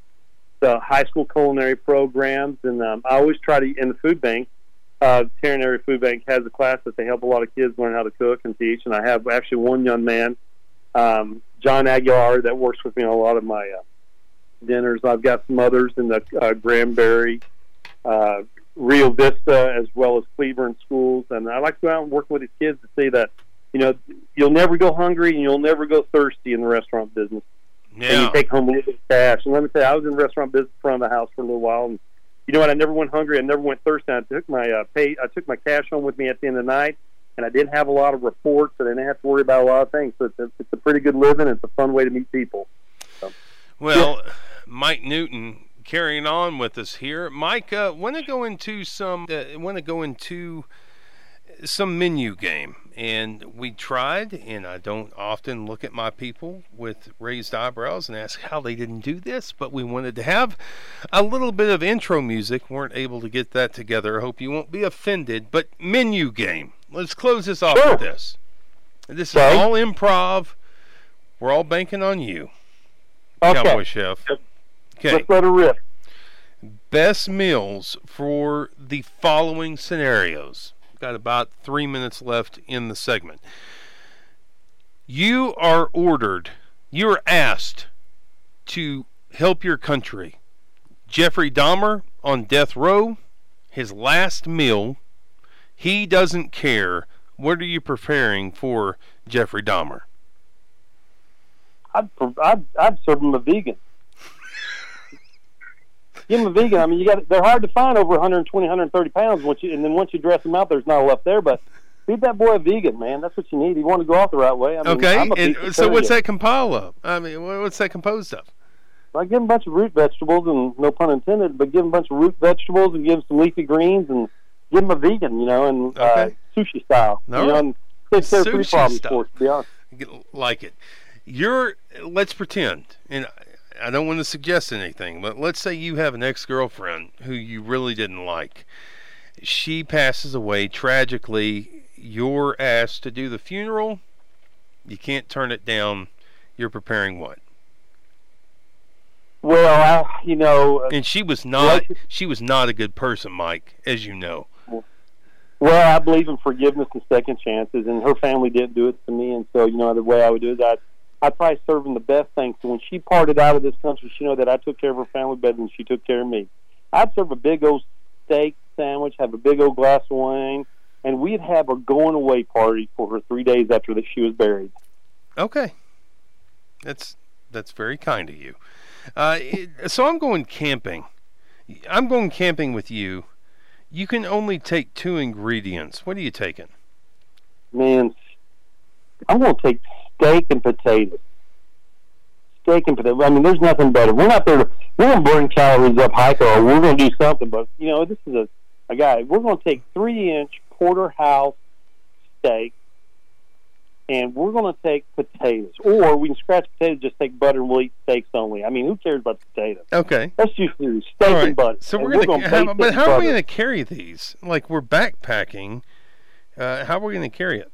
Speaker 5: the high school culinary programs, and um, I always try to in the food bank. Uh, Tarrant Area Food Bank has a class that they help a lot of kids learn how to cook and teach, and I have actually one young man, um, John Aguilar, that works with me on a lot of my uh, dinners. I've got some others in the uh, Granbury, uh, Rio Vista, as well as Cleveland schools. And I like to go out and work with the kids to see that, you know, you'll never go hungry and you'll never go thirsty in the restaurant business.
Speaker 2: Yeah.
Speaker 5: And you take home a little bit of cash. And let me say, I was in the restaurant business in front of the house for a little while, and you know what? I never went hungry. I never went thirsty. I took my uh, pay. I took my cash home with me at the end of the night, and I didn't have a lot of reports, and I didn't have to worry about a lot of things. So it's a, it's a pretty good living. It's a fun way to meet people.
Speaker 2: Well, Mike Newton carrying on with us here. Mike, uh, want to go into some? Uh, want to go into some menu game, and we tried. And I don't often look at my people with raised eyebrows and ask how they didn't do this, but we wanted to have a little bit of intro music. weren't able to get that together. I hope you won't be offended. But menu game. Let's close this off
Speaker 5: Sure.
Speaker 2: with this. This is
Speaker 5: Okay.
Speaker 2: all improv. We're all banking on you.
Speaker 5: Okay,
Speaker 2: Cowboy Chef. Okay.
Speaker 5: let's let her rip.
Speaker 2: Best meals for the following scenarios. Got about three minutes left in the segment. You are ordered, you are asked to help your country. Jeffrey Dahmer on death row, his last meal, he doesn't care. What are you preparing for Jeffrey Dahmer?
Speaker 5: I'd, I'd, I'd serve him a vegan. Give them a vegan. I mean, you got they're hard to find over 120, 130 pounds. Once you and then once you dress them out, there's not enough there. But feed that boy a vegan, man. That's what you need. You want to go off the right way. I mean,
Speaker 2: Okay, and so what's that compile of? I mean, what's that composed of?
Speaker 5: I give them a bunch of root vegetables, and no pun intended, but give them a bunch of root vegetables and give them some leafy greens and give them a vegan, you know, and uh, sushi style.
Speaker 2: All
Speaker 5: you know, and it's their three
Speaker 2: Sushi
Speaker 5: problems
Speaker 2: style.
Speaker 5: for us, to be honest.
Speaker 2: like it. You're let's pretend, and I don't want to suggest anything, but let's say you have an ex-girlfriend who you really didn't like. She passes away tragically. You're asked to do the funeral. You can't turn it down. You're preparing what?
Speaker 5: Well, I, you know, uh,
Speaker 2: And she was not. She was not a good person, Mike, as you know.
Speaker 5: Well, I believe in forgiveness and second chances, and her family didn't do it to me, and so you know the way I would do it, I'd, I'd probably serve them the best thing. So when she parted out of this country, she know that I took care of her family better than she took care of me. I'd serve a big old steak sandwich, have a big old glass of wine, and we'd have a going away party for her three days after that she was buried.
Speaker 2: Okay, that's that's very kind of you. Uh, it- so I'm going camping. I'm going camping with you. You can only take two ingredients. What are you taking?
Speaker 5: Man, I'm going to take steak and potatoes. Steak and potatoes. I mean, there's nothing better. We're not there to, we're to burn calories up hiker or we're going to do something, but, you know, this is a, a guy. We're going to take three inch porterhouse steak and we're going to take potatoes. Or we can scratch potatoes, just take butter and we'll eat steaks only. I mean, who cares about potatoes?
Speaker 2: Okay.
Speaker 5: Let's just do steak
Speaker 2: right.
Speaker 5: and butter.
Speaker 2: So
Speaker 5: And
Speaker 2: we're gonna.
Speaker 5: gonna
Speaker 2: how, but how are we gonna carry these? Like we're backpacking. Uh, how are we gonna carry it?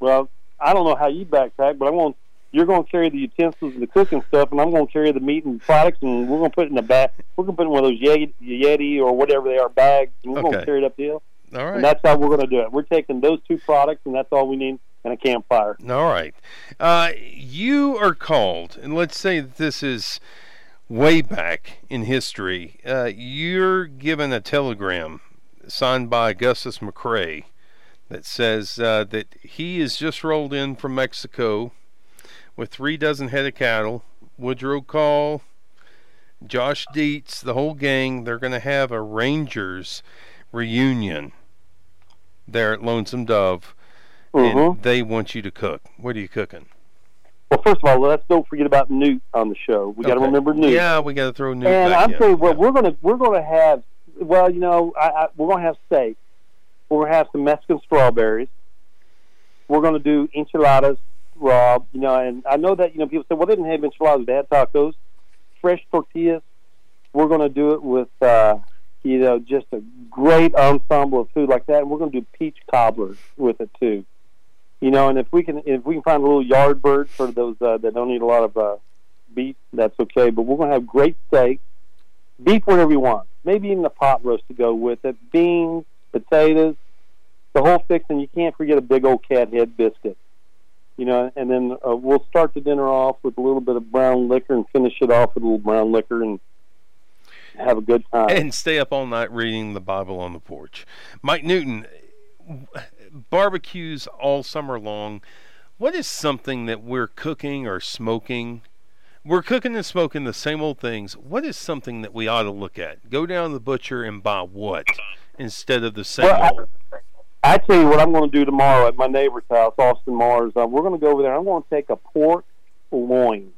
Speaker 5: Well, I don't know how you backpack, but I'm going. You're going to carry the utensils and the cooking stuff, and I'm going to carry the meat and products, and we're going to put it in a bag. We're going to put it in one of those Yeti, Yeti or whatever they are bags, and we're going to carry it up the hill.
Speaker 2: All
Speaker 5: And that's how we're going to do it. We're taking those two products, and that's all we need, and a campfire.
Speaker 2: All right. Uh, you are called, and let's say that this is way back in history. Uh, you're given a telegram signed by Augustus McCrae that says uh, that he is just rolled in from Mexico with three dozen head of cattle. Woodrow Call, Josh Deets, the whole gang. They're going to have a Rangers reunion there at Lonesome Dove
Speaker 5: hmm
Speaker 2: and they want you to cook. What are you cooking?
Speaker 5: Well, first of all, let's don't forget about Newt on the show. We got to remember Newt.
Speaker 2: Yeah, we got to throw Newt
Speaker 5: and
Speaker 2: back
Speaker 5: I'm
Speaker 2: in.
Speaker 5: you what,
Speaker 2: Yeah.
Speaker 5: we're gonna we're gonna have. Well, you know, I, I, we're gonna have steak. We're gonna have some Mexican strawberries. We're gonna do enchiladas, Rob. You know, and I know that you know people say, well, they didn't have enchiladas, they had tacos, fresh tortillas. We're gonna do it with, uh, you know, just a great ensemble of food like that. And we're gonna do peach cobbler with it too. You know, and if we can if we can find a little yard bird for those uh, that don't eat a lot of uh, beef, that's okay. But we're to have great steak, beef, whatever you want. Maybe even a pot roast to go with it. Beans, potatoes, the whole fix, and you can't forget a big old cat head biscuit. you know, and then uh, we'll start the dinner off with a little bit of brown liquor and finish it off with a little brown liquor and have a good time.
Speaker 2: And stay up all night reading the Bible on the porch. Mike Newton, barbecues all summer long. What is something that we're cooking or smoking? We're cooking and smoking the same old things. What is something that we ought to look at? Go down to the butcher and buy what instead of the same
Speaker 5: Well, I- I tell you what I'm going to do tomorrow at my neighbor's house, Austin Mars. Uh, we're going to go over there. I'm going to take a pork loin.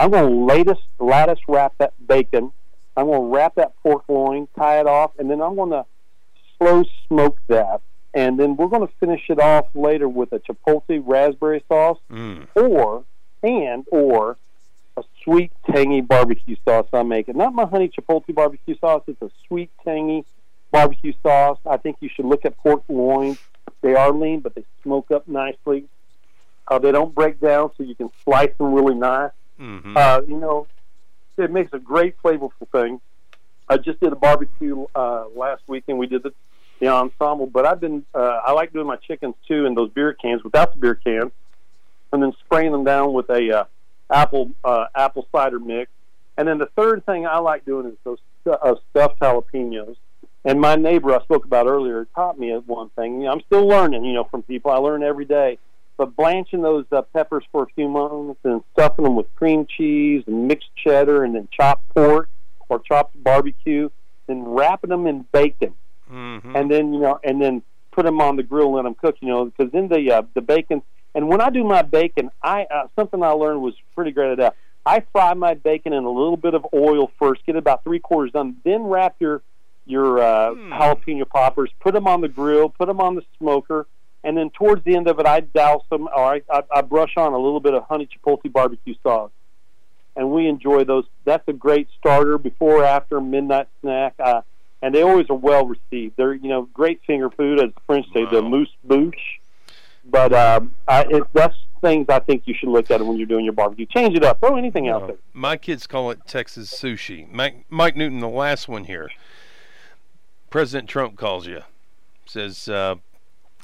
Speaker 5: I'm going to lattice, lattice wrap that bacon. I'm going to wrap that pork loin, tie it off, and then I'm going to slow smoke that. And then we're going to finish it off later with a chipotle raspberry sauce,
Speaker 2: Mm.
Speaker 5: or and or a sweet tangy barbecue sauce I'm making. Not my honey chipotle barbecue sauce. It's a sweet tangy barbecue sauce. I think you should look at pork loins. They are lean, but they smoke up nicely. Uh, they don't break down, so you can slice them really nice.
Speaker 2: hmm
Speaker 5: Uh, you know, it makes a great flavorful thing. I just did a barbecue uh, last weekend. We did the, the ensemble, but I've been uh, I like doing my chickens too in those beer cans without the beer cans, and then spraying them down with a uh, apple uh, apple cider mix. And then the third thing I like doing is those uh, stuffed jalapenos. And my neighbor I spoke about earlier taught me one thing. You know, I'm still learning, you know, from people. I learn every day. But blanching those uh, peppers for a few moments and stuffing them with cream cheese and mixed cheddar and then chopped pork or chopped barbecue, then wrapping them in bacon
Speaker 2: hmm
Speaker 5: and then you know, and then put them on the grill and let them cook. You know, because then the uh, the bacon. And when I do my bacon, I uh, something I learned was pretty great at that. I fry my bacon in a little bit of oil first, get it about three quarters done, then wrap your your uh,
Speaker 2: Hmm.
Speaker 5: jalapeno poppers, put them on the grill, put them on the smoker, and then towards the end of it, I douse them or I, I, I brush on a little bit of honey chipotle barbecue sauce. And we enjoy those. That's a great starter before or after midnight snack. Uh, and they always are well received. They're you know great finger food, as the French say, the
Speaker 2: Wow.
Speaker 5: moose bouche. But um, I, it, that's things I think you should look at when you're doing your barbecue. Change it up. Throw anything out there.
Speaker 2: My kids call it Texas sushi. Mike, Mike Newton, the last one here. President Trump calls you, says, uh,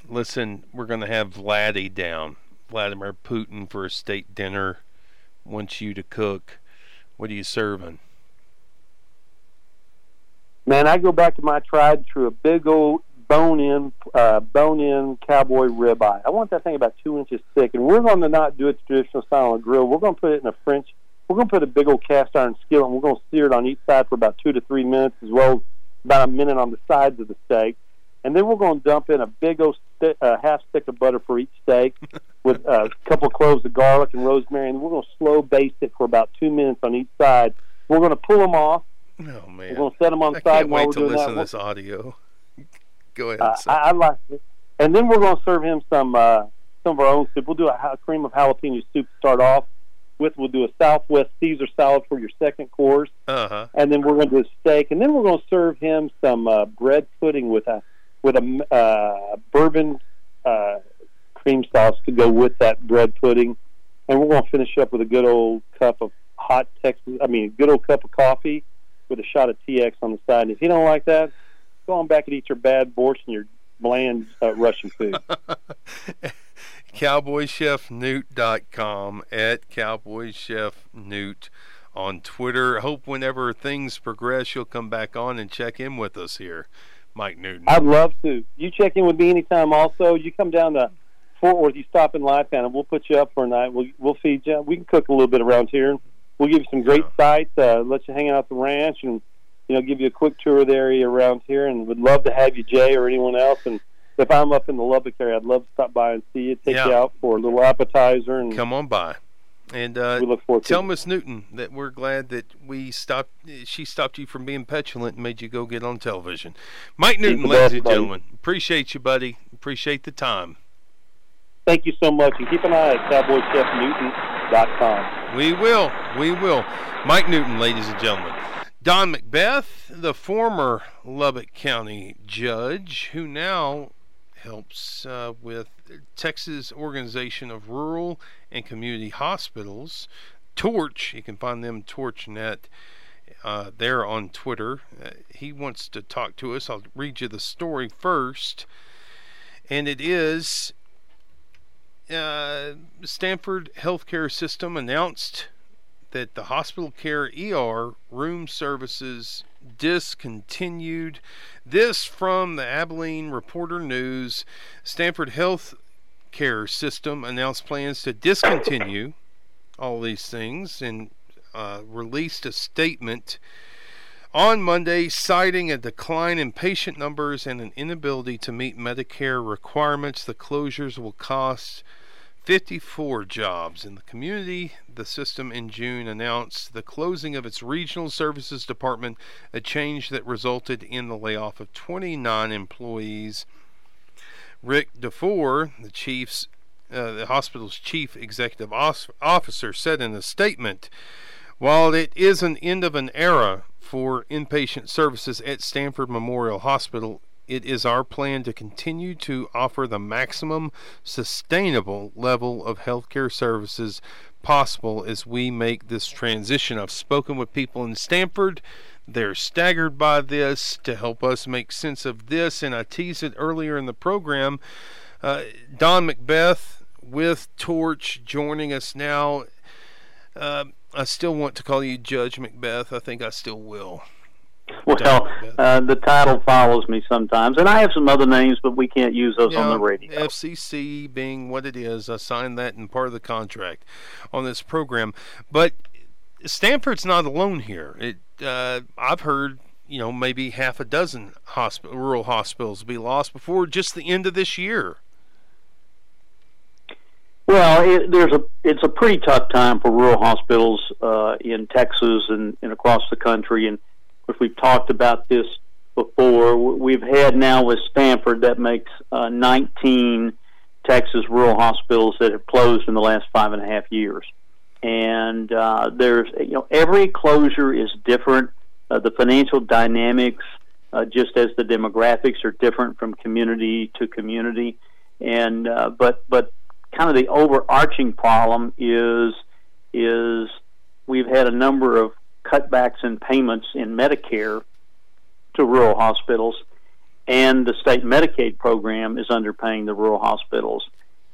Speaker 2: "Listen, we're going to have Vladdy down, Vladimir Putin for a state dinner. Wants you to cook. What are you serving?"
Speaker 5: Man, I go back to my tried true, a big old bone-in, uh, bone-in cowboy ribeye. I want that thing about two inches thick, and we're going to not do it traditional style on grill. We're going to put it in a French. We're going to put a big old cast iron skillet, and we're going to sear it on each side for about two to three minutes, as well as about a minute on the sides of the steak. And then we're going to dump in a big old sti- uh, half stick of butter for each steak, with uh, a couple of cloves of garlic and rosemary, and we're going to slow baste it for about two minutes on each side. We're going to pull them off.
Speaker 2: Oh man!
Speaker 5: We're going to set them on the side
Speaker 2: can't
Speaker 5: while
Speaker 2: wait
Speaker 5: we're
Speaker 2: to
Speaker 5: doing
Speaker 2: listen
Speaker 5: that.
Speaker 2: to this audio. Go ahead.
Speaker 5: Uh. I, I like it. And then we're going to serve him some uh, some of our own soup. We'll do a ha- cream of jalapeno soup to start off with. We'll do a Southwest Caesar salad for your second course,
Speaker 2: Uh huh.
Speaker 5: and then we're going to do a steak, and then we're going to serve him some uh, bread pudding with a with a uh, bourbon uh, cream sauce to go with that bread pudding, and we're going to finish up with a good old cup of hot Texas. I mean, a good old cup of coffee with a shot of TX on the side. And if you don't like that, go on back and eat your bad borscht and your bland uh, Russian food.
Speaker 2: cowboychefnewt.com at cowboychefnewt on Twitter. Hope whenever things progress, you'll come back on and check in with us here, Mike Newton.
Speaker 5: I'd love to. You check in with me anytime. Also, you come down to Fort Worth. You stop in Lifetown, and we'll put you up for a night. We'll we'll feed you. We can cook a little bit around here. We'll give you some great sights. Uh, let you hang out at the ranch, and you know, give you a quick tour of the area around here. And would love to have you, Jay, or anyone else. And if I'm up in the Lubbock area, I'd love to stop by and see you, take
Speaker 2: Yeah.
Speaker 5: you out for a little appetizer, and
Speaker 2: Come on by. And uh,
Speaker 5: we look forward to.
Speaker 2: tell
Speaker 5: it.
Speaker 2: Miss Newton that we're glad that we stopped. She stopped you from being petulant and made you go get on television. Mike Newton, ladies and
Speaker 5: buddy.
Speaker 2: gentlemen, appreciate you, buddy. Appreciate the time.
Speaker 5: Thank you so much, and keep an eye at cowboychefnewton.com.
Speaker 2: We will. We will. Mike Newton, ladies and gentlemen. Don McBeath, the former Lubbock County judge, who now helps uh, with Texas Organization of Rural and Community Hospitals, Torch. You can find them TorchNet. Uh, there on Twitter. Uh, he wants to talk to us. I'll read you the story first. And it is uh, Stamford Healthcare System announced that the hospital care ER room services discontinued. This from the Abilene Reporter News. Stamford Health Care System announced plans to discontinue all these things and uh, released a statement on Monday citing a decline in patient numbers and an inability to meet Medicare requirements. The closures will cost 54 jobs in the community. The system in June announced the closing of its regional services department, a change that resulted in the layoff of 29 employees. Rick DeFore, the chief's uh, the hospital's chief executive officer, said in a statement, "While it is an end of an era for inpatient services at Stamford Memorial Hospital, it is our plan to continue to offer the maximum sustainable level of healthcare services possible as we make this transition. I've spoken with people in Stamford. They're staggered by this to help us make sense of this, and I teased it earlier in the program. Uh, Don McBeath with Torch joining us now. Uh, I still want to call you Judge McBeath. I think I still will.
Speaker 6: Well, uh, the title follows me sometimes, and I have some other names, but we can't use those on the radio.
Speaker 2: FCC being what it is, I signed that in part of the contract on this program. But Stamford's not alone here. It, uh, I've heard, you know, maybe half a dozen hospital, rural hospitals be lost before just the end of this year.
Speaker 6: Well, it, there's a it's a pretty tough time for rural hospitals uh, in Texas and, and across the country, and we've talked about this before. We've had now with Stamford that makes uh, 19 Texas rural hospitals that have closed in the last five and a half years. And uh, there's, you know, every closure is different. Uh, the financial dynamics, uh, just as the demographics are different from community to community. And uh, but but kind of the overarching problem is is we've had a number of cutbacks in payments in Medicare to rural hospitals, and the state Medicaid program is underpaying the rural hospitals.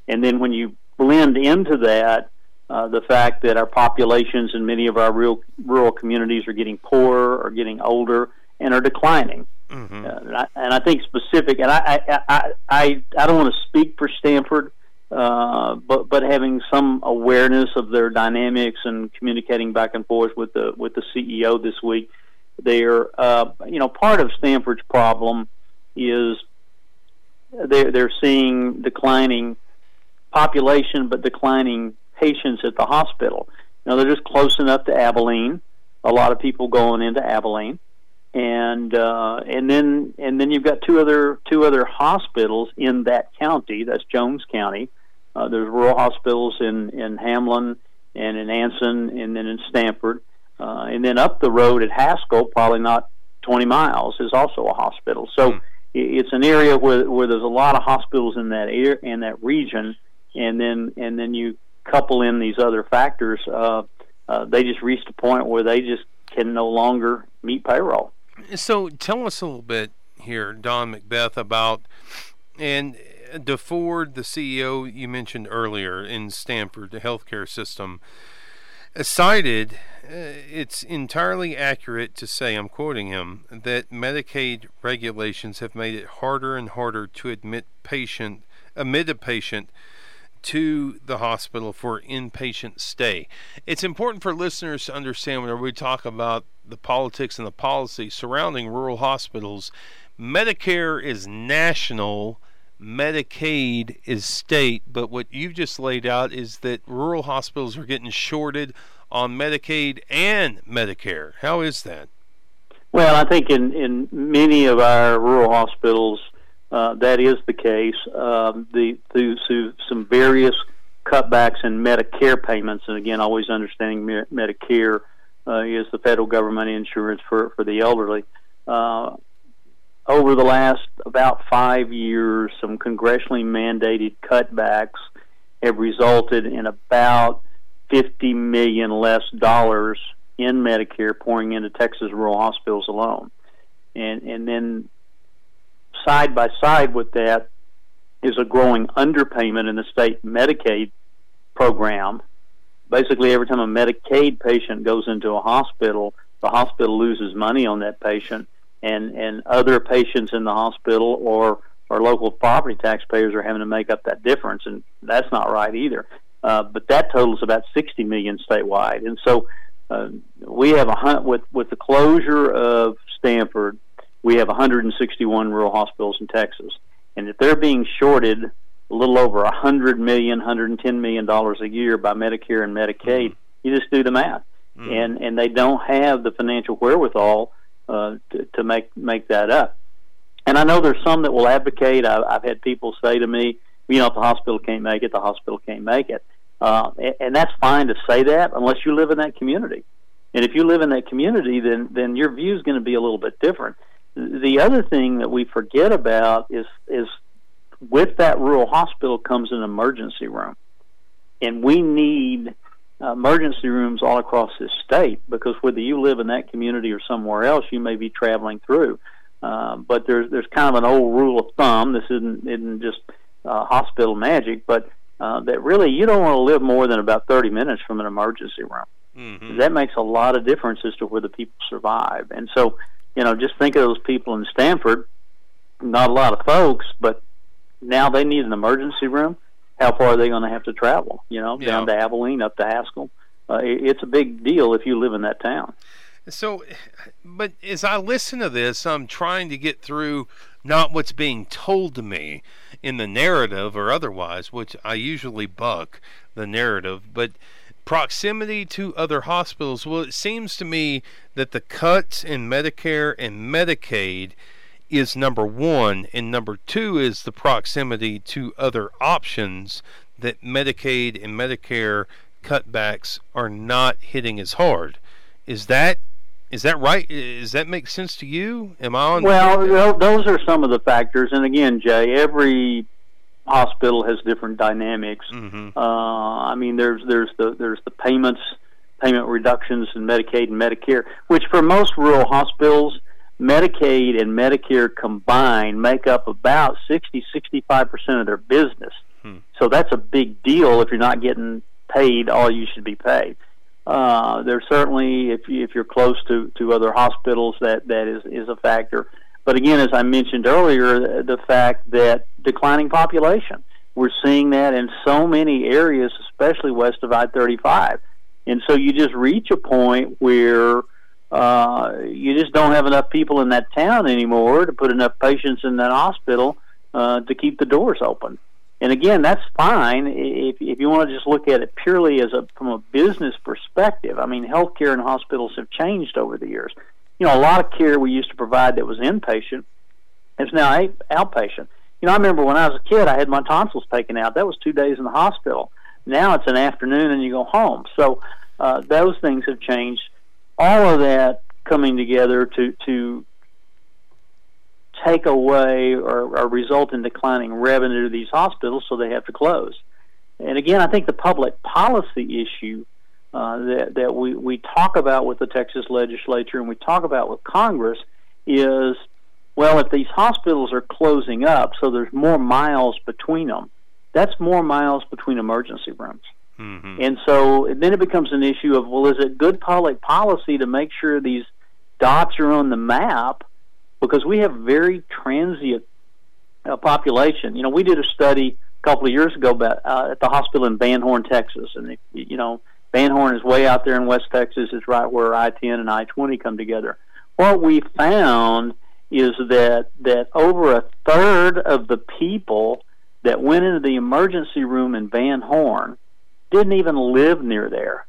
Speaker 6: And then when you blend into that uh, the fact that our populations in many of our real rural communities are getting poorer, or getting older, and are declining. Mm-hmm. Uh, and, I, and, I, think specific, and I I, I, I, I don't want to speak for Stamford, uh, but but having some awareness of their dynamics and communicating back and forth with the with the CEO this week, they're uh, you know part of Stamford's problem is they're they're seeing declining population but declining patients at the hospital. Now they're just close enough to Abilene. A lot of people going into Abilene, and uh, and then and then you've got two other two other hospitals in that county. That's Jones County, uh, there's rural hospitals in, in Hamlin and in Anson and then in Stamford. Uh, and then up the road at Haskell, probably not 20 miles, is also a hospital. So mm. it's an area where, where there's a lot of hospitals in that area, in that region. And then, and then you couple in these other factors, uh, uh, they just reached a point where they just can no longer meet payroll.
Speaker 2: So tell us a little bit here, Don McBeath, about and DeFord, the CEO you mentioned earlier in Stamford, the healthcare system, cited uh, it's entirely accurate to say, I'm quoting him, that Medicaid regulations have made it harder and harder to admit patient, admit a patient to the hospital for inpatient stay. It's important for listeners to understand when we talk about the politics and the policy surrounding rural hospitals, Medicare is national Medicaid is state, but what you've just laid out is that rural hospitals are getting shorted on Medicaid and Medicare. How is that?
Speaker 6: Well, I think in, in many of our rural hospitals, uh, that is the case. Um, the through, through some various cutbacks in Medicare payments, and again, always understanding Medicare uh, is the federal government insurance for for the elderly. Uh, over the last about five years, some congressionally mandated cutbacks have resulted in about 50 million less dollars in Medicare pouring into Texas rural hospitals alone. And and then side by side with that, is a growing underpayment in the state Medicaid program. Basically, every time a Medicaid patient goes into a hospital, the hospital loses money on that patient, and and other patients in the hospital or or local property taxpayers are having to make up that difference, and that's not right either. Uh, but that totals about 60 million statewide, and so uh, we have a hunt with with the closure of Stanford. We have 161 rural hospitals in Texas, and if they're being shorted a little over 100 million, 110 million dollars a year by Medicare and Medicaid, you just do the math, mm. and and they don't have the financial wherewithal uh, to, to make make that up. And I know there's some that will advocate. I've, I've had people say to me, you know, if the hospital can't make it, the hospital can't make it. Uh, and, and that's fine to say that unless you live in that community. And if you live in that community, then then your view is going to be a little bit different. The other thing that we forget about is is with that rural hospital comes an emergency room, and we need emergency rooms all across this state because whether you live in that community or somewhere else, you may be traveling through. Uh, but there's there's kind of an old rule of thumb. This isn't isn't just uh, hospital magic, but uh, that really you don't want to live more than about 30 minutes from an emergency room. Mm-hmm. That makes a lot of difference as to whether people survive. And so, you know, just think of those people in Stamford. Not a lot of folks, but now they need an emergency room. How far are they going to have to travel? You know, yeah. down to Abilene, up to Haskell. Uh, it, it's a big deal if you live in that town.
Speaker 2: So, but as I listen to this, I'm trying to get through not what's being told to me in the narrative or otherwise, which I usually buck the narrative, but proximity to other hospitals. Well, it seems to me that the cuts in Medicare and Medicaid is number one, and number two is the proximity to other options that Medicaid and Medicare cutbacks are not hitting as hard. Is that is that right? Does that make sense to you? Am I on?
Speaker 6: Well, those are some of the factors. And again, Jay, every hospital has different dynamics. Mm-hmm. Uh, I mean, there's there's the there's the payments, payment reductions in Medicaid and Medicare, which for most rural hospitals, Medicaid and Medicare combined make up about 60 65 percent of their business. Hmm. So that's a big deal if you're not getting paid all you should be paid. Uh, there's certainly, if you, if you're close to, to other hospitals, that that is is a factor. But again, as I mentioned earlier, the fact that declining population, we're seeing that in so many areas, especially west of I-35, and so you just reach a point where uh, you just don't have enough people in that town anymore to put enough patients in that hospital uh, to keep the doors open. And again, that's fine if, if you want to just look at it purely as a from a business perspective. I mean, healthcare and hospitals have changed over the years. You know, a lot of care we used to provide that was inpatient is now outpatient. You know, I remember when I was a kid, I had my tonsils taken out. That was two days in the hospital. Now it's an afternoon and you go home. So uh, those things have changed. All of that coming together to to take away or, or result in declining revenue to these hospitals, so they have to close. And again, I think the public policy issue uh, that, that we, we talk about with the Texas legislature and we talk about with Congress is well, if these hospitals are closing up, so there's more miles between them, that's more miles between emergency rooms. Mm-hmm. And so then it becomes an issue of well, is it good public policy to make sure these dots are on the map because we have very transient uh, population. You know, we did a study a couple of years ago about, uh, at the hospital in Van Horn, Texas, and you know, Van Horn is way out there in West Texas. It's right where I-10 and I-20 come together. What we found is that that over a third of the people that went into the emergency room in Van Horn didn't even live near there.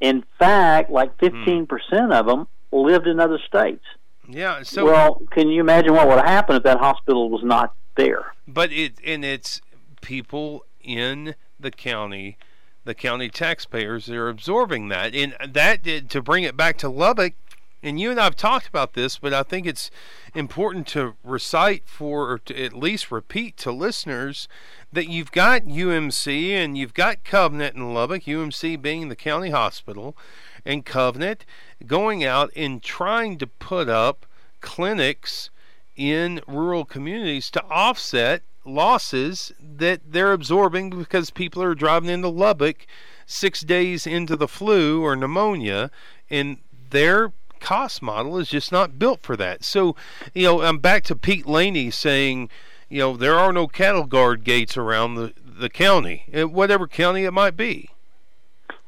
Speaker 6: In fact, like 15% mm. of them lived in other states.
Speaker 2: Yeah. So
Speaker 6: well, can you imagine what would have happened if that hospital was not there?
Speaker 2: But it and it's people in the county, the county taxpayers, they're absorbing that, and that did to bring it back to Lubbock. And you and I have talked about this, but I think it's important to recite for, or to at least repeat to listeners, that you've got UMC and you've got Covenant in Lubbock, UMC being the county hospital, and Covenant going out and trying to put up clinics in rural communities to offset losses that they're absorbing because people are driving into Lubbock six days into the flu or pneumonia, and their cost model is just not built for that. So, you know, I'm back to Pete Laney saying, you know, there are no cattle guard gates around the, the county, whatever county it might be.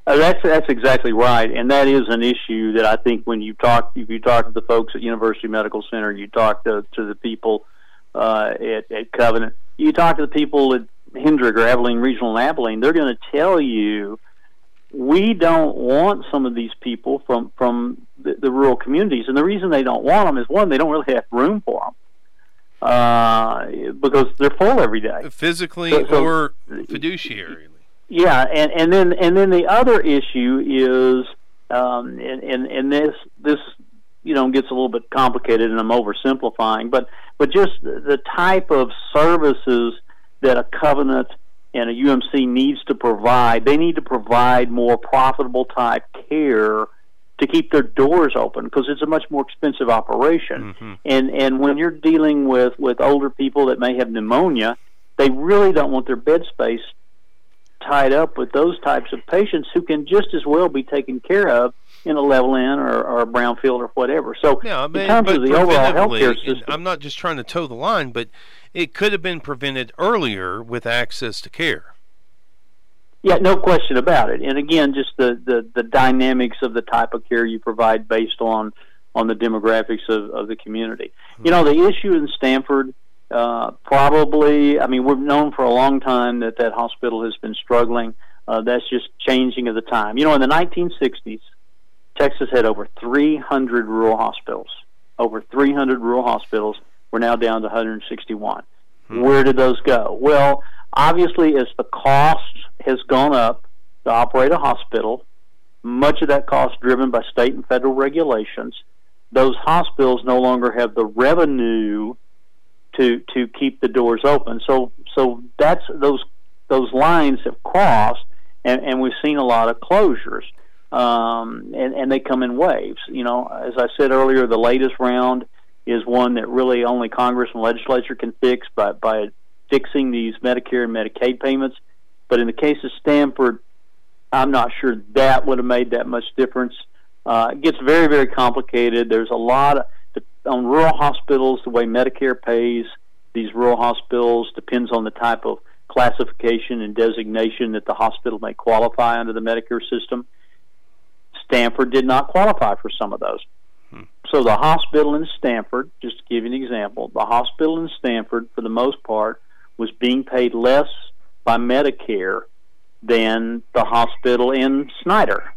Speaker 6: Uh, that's that's exactly right, and that is an issue that I think when you talk, if you talk to the folks at University Medical Center, you talk to to the people uh, at, at Covenant, you talk to the people at Hendrick or Abilene Regional and Abilene, they're going to tell you we don't want some of these people from from the, the rural communities, and the reason they don't want them is one, they don't really have room for them uh, because they're full every day,
Speaker 2: physically so, so, or fiduciary.
Speaker 6: Yeah, and and then and then the other issue is, um, and, and and this this you know gets a little bit complicated, and I'm oversimplifying, but but just the type of services that a covenant and a UMC needs to provide, they need to provide more profitable type care to keep their doors open because it's a much more expensive operation. Mm-hmm. And and when you're dealing with with older people that may have pneumonia, they really don't want their bed space tied up with those types of patients who can just as well be taken care of in a Levelland or, or a brownfield or whatever. So
Speaker 2: yeah, I
Speaker 6: mean, in terms of the overall healthcare system,
Speaker 2: I'm not just trying to toe the line, but it could have been prevented earlier with access to care.
Speaker 6: Yeah, no question about it. And again, just the, the, the dynamics of the type of care you provide based on on the demographics of, of the community. Mm-hmm. You know, the issue in Stamford uh, probably, I mean, we've known for a long time that that hospital has been struggling. Uh, that's just changing of the time. You know, in the 1960s, Texas had over 300 rural hospitals. Over 300 rural hospitals. We're now down to 161. Hmm. Where did those go? Well, obviously, as the cost has gone up to operate a hospital, much of that cost driven by state and federal regulations, those hospitals no longer have the revenue to to keep the doors open. So so that's those those lines have crossed, and, and we've seen a lot of closures, um, and and they come in waves. You know, as I said earlier, the latest round is one that really only Congress and legislature can fix by by fixing these Medicare and Medicaid payments. But in the case of Stamford, I'm not sure that would have made that much difference. Uh, it gets very very complicated. There's a lot of on rural hospitals, the way Medicare pays these rural hospitals depends on the type of classification and designation that the hospital may qualify under the Medicare system. Stamford did not qualify for some of those. So the hospital in Stamford, just to give you an example, the hospital in Stamford, for the most part, was being paid less by Medicare than the hospital in Snyder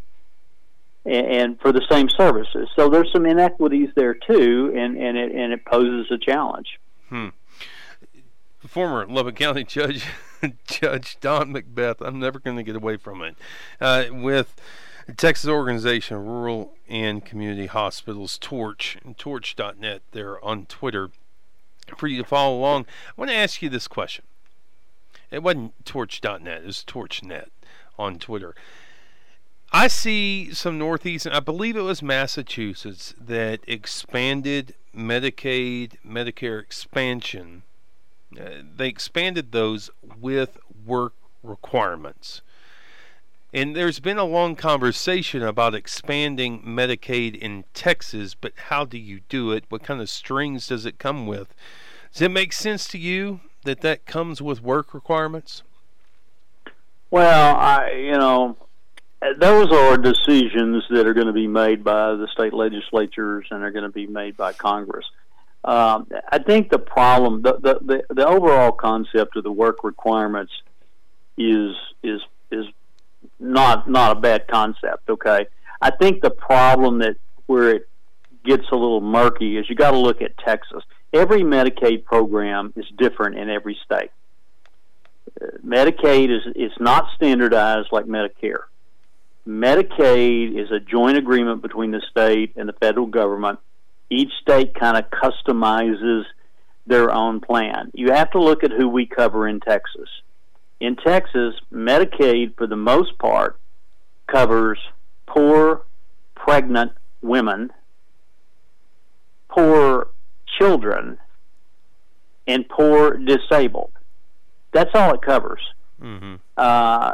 Speaker 6: and, for the same services. So there's some inequities there too, and and it and it poses a challenge.
Speaker 2: Hmm. Former Lubbock County Judge Judge Don McBeath, I'm never going to get away from it, uh, with Texas Organization Rural and Community Hospitals, Torch, and Torch.net. They're on Twitter for you to follow along. I want to ask you this question. It wasn't Torch.net, it was Torch.net on Twitter. I see some Northeast, I believe it was Massachusetts, that expanded Medicaid, Medicare expansion. Uh, they expanded those with work requirements. And there's been a long conversation about expanding Medicaid in Texas, but how do you do it? What kind of strings does it come with? Does it make sense to you that that comes with work requirements?
Speaker 6: Well, I, you know, those are decisions that are going to be made by the state legislatures and are going to be made by Congress. Um, I think the problem, the, the, the, the overall concept of the work requirements is is is not not a bad concept. Okay, I think the problem that where it gets a little murky is you got to look at Texas. Every Medicaid program is different in every state. Uh, Medicaid is is not standardized like Medicare. Medicaid is a joint agreement between the state and the federal government. Each state kind of customizes their own plan. You have to look at who we cover in Texas. In Texas, Medicaid, for the most part, covers poor, pregnant women, poor children, and poor disabled. that's all it covers.
Speaker 2: Mm-hmm.
Speaker 6: Uh,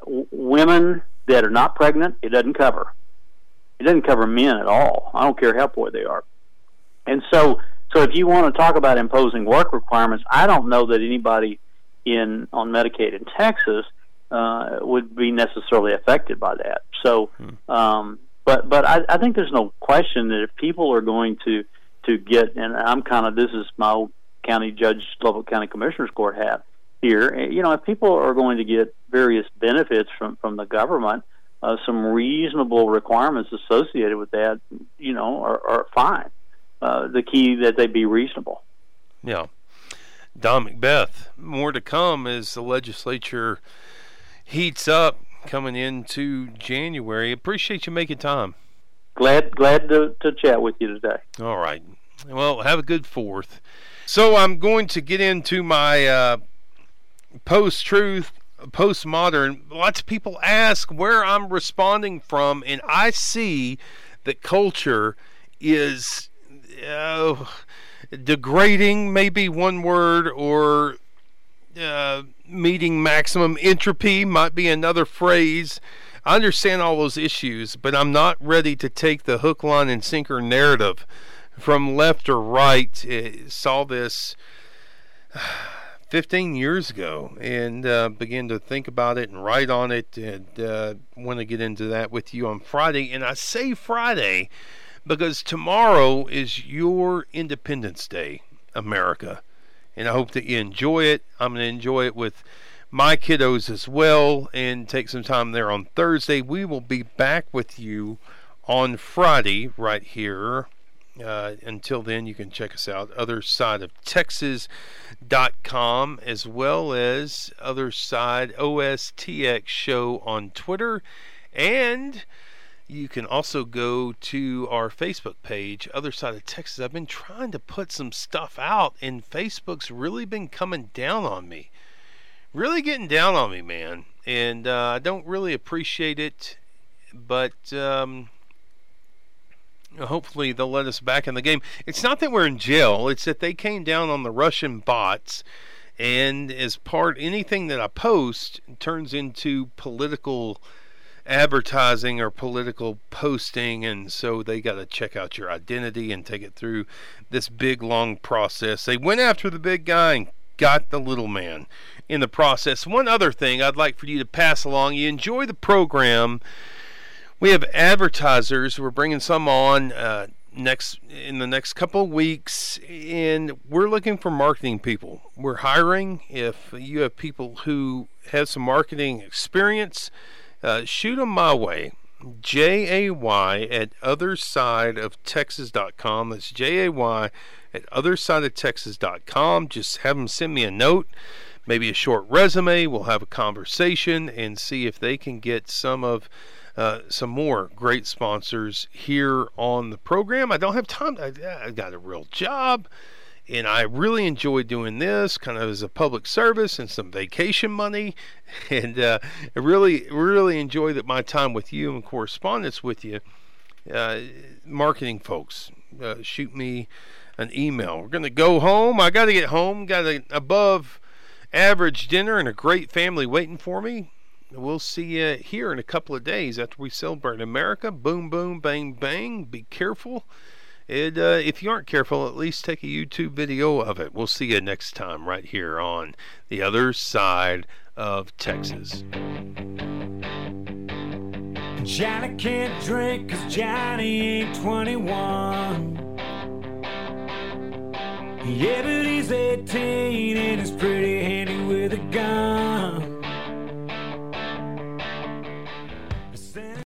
Speaker 6: w- women that are not pregnant, it doesn't cover. It doesn't cover men at all. I don't care how poor they are. And so, so if you want to talk about imposing work requirements, I don't know that anybody in on Medicaid in Texas uh, would be necessarily affected by that. So, um, but but I, I think there's no question that if people are going to to get, and I'm kind of this is my old county judge, Lubbock County Commissioners Court hat here. eh, You know, if people are going to get various benefits from from the government, uh, some reasonable requirements associated with that, you know, are, are fine. Uh, the key that they be reasonable.
Speaker 2: Yeah. Don McBeath, more to come as the legislature heats up coming into January. Appreciate you making time.
Speaker 6: Glad glad to, to chat with you today.
Speaker 2: All right. Well, have a good fourth. So I'm going to get into my uh, post-truth, postmodern. Lots of people ask where I'm responding from, and I see that culture is uh, degrading, maybe one word, or uh, meeting maximum entropy might be another phrase. I understand all those issues, but I'm not ready to take the hook, line, and sinker narrative from left or right. Uh, saw this 15 years ago and uh, began to think about it and write on it and uh, want to get into that with you on Friday. And I say Friday because tomorrow is your Independence Day, America. And I hope that you enjoy it. I'm going to enjoy it with my kiddos as well and take some time there on Thursday. We will be back with you on Friday right here. Uh, until then, you can check us out other side of Texas.com as well as other side OSTX show on Twitter. And you can also go to our Facebook page, Other Side of Texas. I've been trying to put some stuff out, and Facebook's really been coming down on me really getting down on me, man. And uh, I don't really appreciate it, but um, hopefully they'll let us back in the game. It's not that we're in jail, it's that they came down on the Russian bots. And as part, anything that I post turns into political advertising or political posting, and so they got to check out your identity and take it through this big long process. They went after the big guy and got the little man in the process. One other thing I'd like for you to pass along you enjoy the program. We have advertisers. We're bringing some on uh, next in the next couple of weeks, and we're looking for marketing people. We're hiring. If you have people who have some marketing experience, uh, shoot them my way. J A Y at othersideoftexas.com. That's J A Y at othersideoftexas.com. Just have them send me a note, maybe a short resume. We'll have a conversation and see if they can get some of uh, some more great sponsors here on the program. I don't have time. I, I got a real job. And I really enjoy doing this kind of as a public service and some vacation money. And uh, I really, really enjoy that my time with you and correspondence with you. Uh, marketing folks, uh, shoot me an email. We're going to go home. I got to get home. Got an above average dinner and a great family waiting for me. We'll see you here in a couple of days after we celebrate America. Boom, boom, bang, bang. Be careful. And uh, if you aren't careful, at least take a YouTube video of it. We'll see you next time right here on the other side of Texas.
Speaker 7: Johnny can't drink cause Johnny ain't 21. Yeah, but he's 18 and he's pretty handy with a gun.